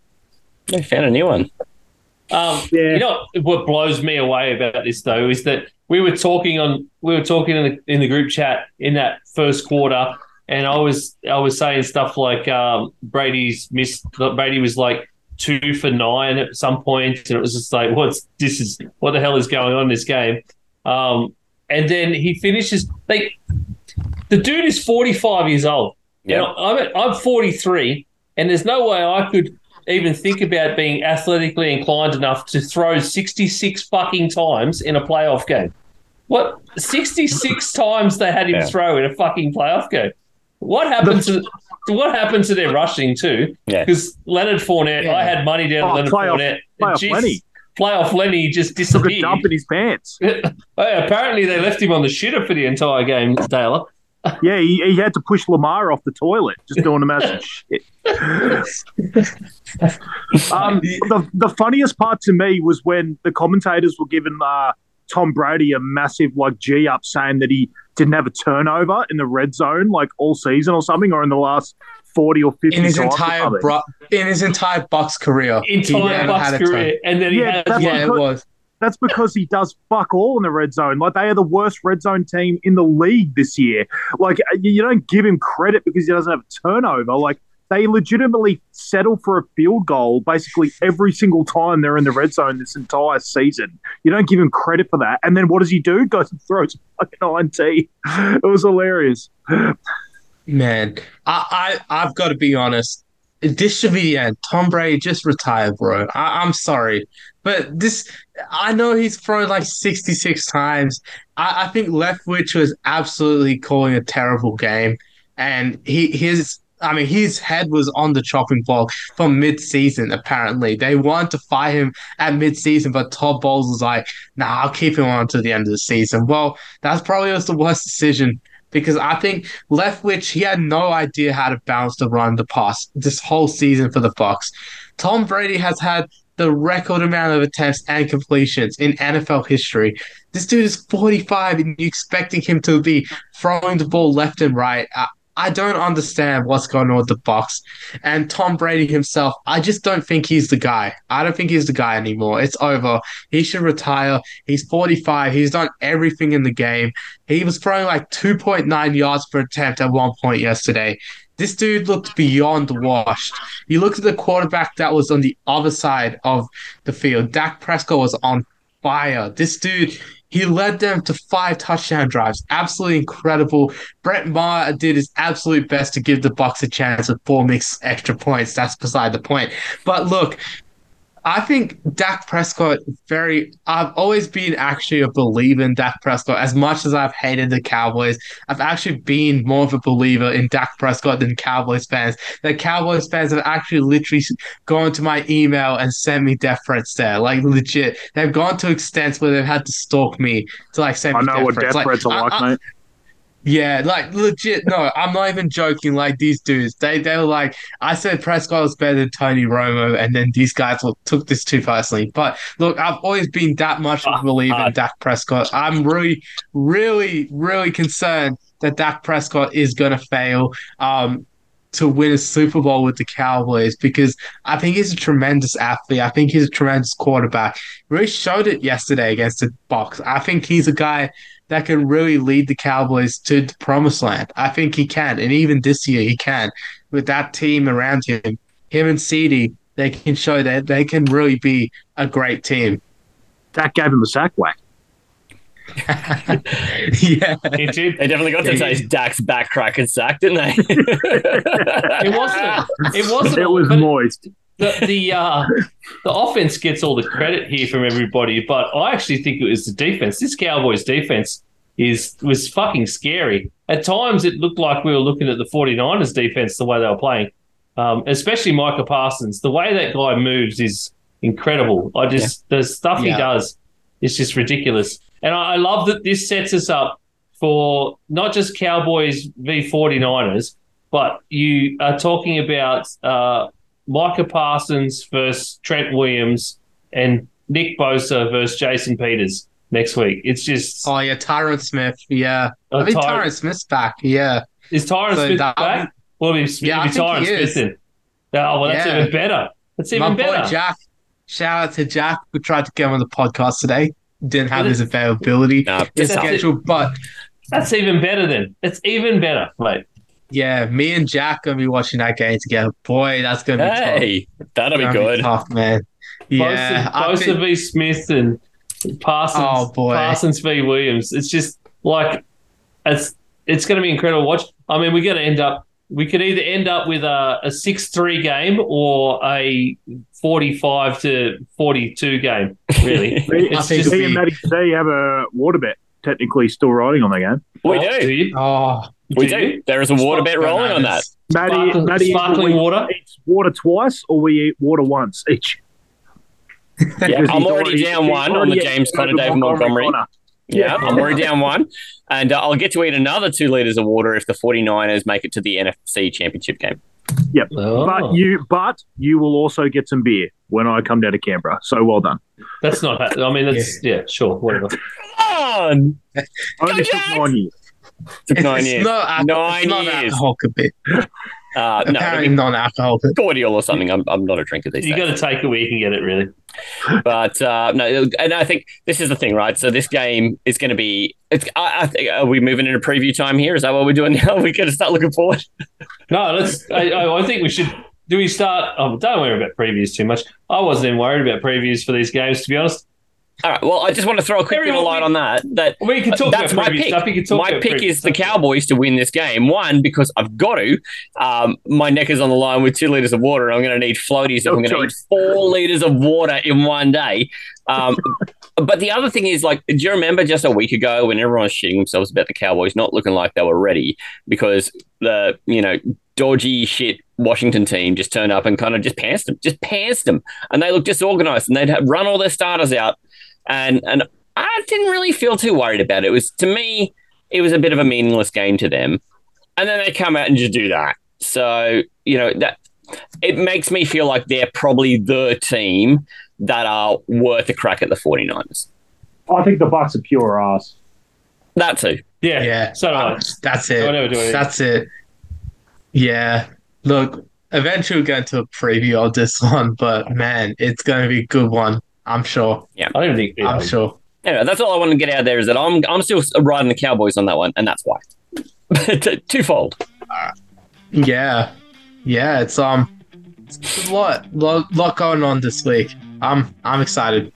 they found a new one. Um, Yeah. You know what blows me away about this though is that we were talking on we were talking in the in the group chat in that first quarter, and I was I was saying stuff like um, Brady's missed. Brady was like two for nine at some point, and it was just like what's this is what the hell is going on in this game? Um, and then he finishes like the dude is forty five years old. Yeah. I'm I'm 43, and there's no way I could even think about being athletically inclined enough to throw 66 fucking times in a playoff game. What 66 times they had him Yeah. throw in a fucking playoff game? What happened to what happened to their rushing too? Yeah. Because Leonard Fournette, Yeah. I had money down Oh, on Leonard playoff- Fournette. playoff Jeez, Lenny. Playoff Lenny just Took a disappeared. dump in his pants. *laughs* Oh, apparently they left him on the shitter for the entire game, Taylor. *laughs* Yeah, he, he had to push Lamar off the toilet, just doing a massive *laughs* shit. Um, the, the funniest part to me was when the commentators were giving uh, Tom Brady a massive like G up, saying that he didn't have a turnover in the red zone like all season or something, or in the last forty or fifty In his times entire something. bro- in his entire Bucs career. Entire Bucs had turn. career. And then he Yeah, has that's Yeah, it because- was. That's because he does fuck all in the red zone. Like they are the worst red zone team in the league this year. Like you you don't give him credit because he doesn't have a turnover. Like they legitimately settle for a field goal basically every single time they're in the red zone this entire season. You don't give him credit for that. And then what does he do? *laughs* Goes and throws fucking INT. It was hilarious. Man, I, I I've got to be honest. This should be the end. Tom Brady just retire, bro. I, I'm sorry, but this I know he's thrown like 66 times. I, I think Leftwich was absolutely calling a terrible game, and he his I mean his head was on the chopping block from mid-season. Apparently, they wanted to fire him at mid-season, but Todd Bowles was like, "Nah, I'll keep him on until the end of the season." Well, that's probably was the worst decision because I think Leftwich he had no idea how to balance the run, the pass this whole season for the Bucs. Tom Brady has had the record amount of attempts and completions in NFL history. This dude is 45 and you're expecting him to be throwing the ball left and right. I, I don't understand what's going on with the box. and Tom Brady himself. I just don't think he's the guy. I don't think he's the guy anymore. It's over. He should retire. He's 45. He's done everything in the game. He was throwing like 2.9 yards per attempt at one point yesterday. This dude looked beyond washed. You looked at the quarterback that was on the other side of the field. Dak Prescott was on fire. This dude, he led them to five touchdown drives. Absolutely incredible. Brett Maher did his absolute best to give the Bucs a chance with four mixed extra points. That's beside the point. But look, I think Dak Prescott very. I've always been actually a believer in Dak Prescott. As much as I've hated the Cowboys, I've actually been more of a believer in Dak Prescott than Cowboys fans. The Cowboys fans have actually literally gone to my email and sent me death threats there. Like legit, they've gone to extents where they've had to stalk me to like send I me know death what threats. death threats are like, I- mate. Yeah, like legit. No, I'm not even joking. Like these dudes, they they were like, I said Prescott was better than Tony Romo, and then these guys will, took this too personally. But look, I've always been that much of a believer in Dak Prescott. I'm really, really, really concerned that Dak Prescott is going to fail. Um, to win a Super Bowl with the Cowboys because I think he's a tremendous athlete. I think he's a tremendous quarterback. Really showed it yesterday against the Bucs. I think he's a guy that can really lead the Cowboys to the promised land. I think he can, and even this year he can with that team around him. Him and CeeDee, they can show that they can really be a great team. Dak gave him a sack whack. *laughs* yeah, He did. They definitely got to Yeah. taste Dak's back crack and sack, didn't they? *laughs* It wasn't. It wasn't. It was but moist. The the uh, the offense gets all the credit here from everybody, but I actually think it was the defense. This Cowboys defense is was fucking scary. At times, it looked like we were looking at the 49ers defense the way they were playing, um, especially Micah Parsons. The way that guy moves is incredible. I just the stuff he does is just ridiculous, and I, I love that this sets us up for not just Cowboys v 49ers, but you are talking about. Uh, Micah Parsons versus Trent Williams and Nick Bosa versus Jason Peters next week. It's just oh yeah, Tyron Smith. Yeah, uh, I think Ty- Tyron Smith's back. Yeah, is Tyron so Smith that'll back? Well, it'll be, Yeah, it'll be I think Tyron he Smith is. then. Oh, well, that's Yeah. even better. That's even my better. boy Jack. Shout out to Jack who tried to get on the podcast today. Didn't have his availability. Nah, his that's it. schedule, but That's even better then. It's even better, mate. Yeah, me and Jack gonna be watching that game together. Boy, that's gonna be tough. that'll be Gonna good. tough, man. Yeah, Bosa, I Bosa think- v Smith and Parsons. Oh, boy. Parsons v Williams. It's just like it's it's going to be incredible watch. I mean, we're going to end up. We could either end up with a, a six three game or a forty five to forty two game. Really, *laughs* Me, it's think just it'll me and Matty C have a water bet technically still riding on the game. We Oh, do. you? oh, We Do do. There is a water bet rolling on that. Matty, Sparkling, Matty sparkling we water. eat water twice or we eat water once each. Yeah, I'm he's already down one on the James at Conner, David Montgomery. Conner. Yeah, I'm already down one. And uh, I'll get to eat another two litres of water if the 49ers make it to the NFC Championship game. Oh, But you, but you will also get some beer when I come down to Canberra. So well done. that's not. I mean, that's yeah, sure, whatever. Come on! Only took Jags! nine years. Took nine it's years. not, al- Nine it's not years. alcohol a bit. Uh, no, I Apparently mean, non-alcoholic. cordial or something. I'm, I'm not a drinker these You days. got to take it where you can get it, really. but uh, no, and I think this is the thing, right? So this game is going to be. It's. I, I think. Are we moving into preview time here? Is that what we're doing now? *laughs* Are we going to start looking forward? No, let's. I, I, I think we should. Do we start? Oh, don't worry about previews too much. I wasn't even worried about previews for these games, to be honest. All right. Well, I just want to throw a quick bit of Everyone- light on that. That We can talk that's about my pick. stuff. You can talk my about pick preview is the. Cowboys to win this game. One because I've got to. Um, my neck is on the line with two liters of water. and I'm going to need floaties. No I'm going to need four liters of water in one day. Um, *laughs* but the other thing is, like, do you remember just a week ago when everyone was shitting themselves about the Cowboys not looking like they were ready because the you know dodgy shit Washington team just turned up and kind of just pantsed them, just pantsed them, and they looked disorganized and they'd run all their starters out, and and I didn't really feel too worried about it. It was to me, it was a bit of a meaningless game to them, and then they come out and just do that. So you know that it makes me feel like they're probably the team that are worth a crack at the 49ers. I think the Bucs are pure ass. That too. Yeah, Yeah, So do I. that's it. do. That's it. Yeah. Look, eventually we'll go into a preview of this one, but man, it's going to be a good one. I'm sure. Yeah, I don't even think. I'm sure. Anyway, that's all I want to get out there is that I'm I'm still riding the Cowboys on that one, and that's why. *laughs* Twofold. Yeah. Yeah, it's um it's a lot, lot lot going on this week. I'm I'm excited.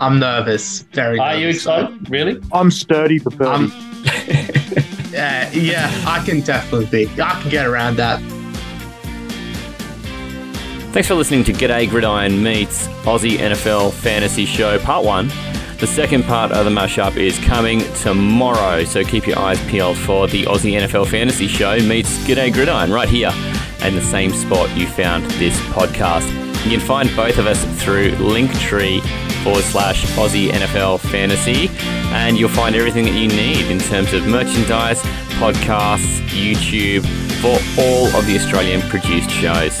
I'm nervous. Very Are you excited? Really? I'm sturdy for Purdy. I'm *laughs* yeah, yeah, I can definitely be. I can get around that. Thanks for listening to G'day Gridiron meets Aussie NFL Fantasy Show Part 1. The second part of the mashup is coming tomorrow, so keep your eyes peeled for the Aussie NFL Fantasy Show meets G'day Gridiron right here in the same spot you found this podcast. You can find both of us through Linktree forward slash Aussie NFL Fantasy, and you'll find everything that you need in terms of merchandise, podcasts, YouTube, for all of the Australian produced shows.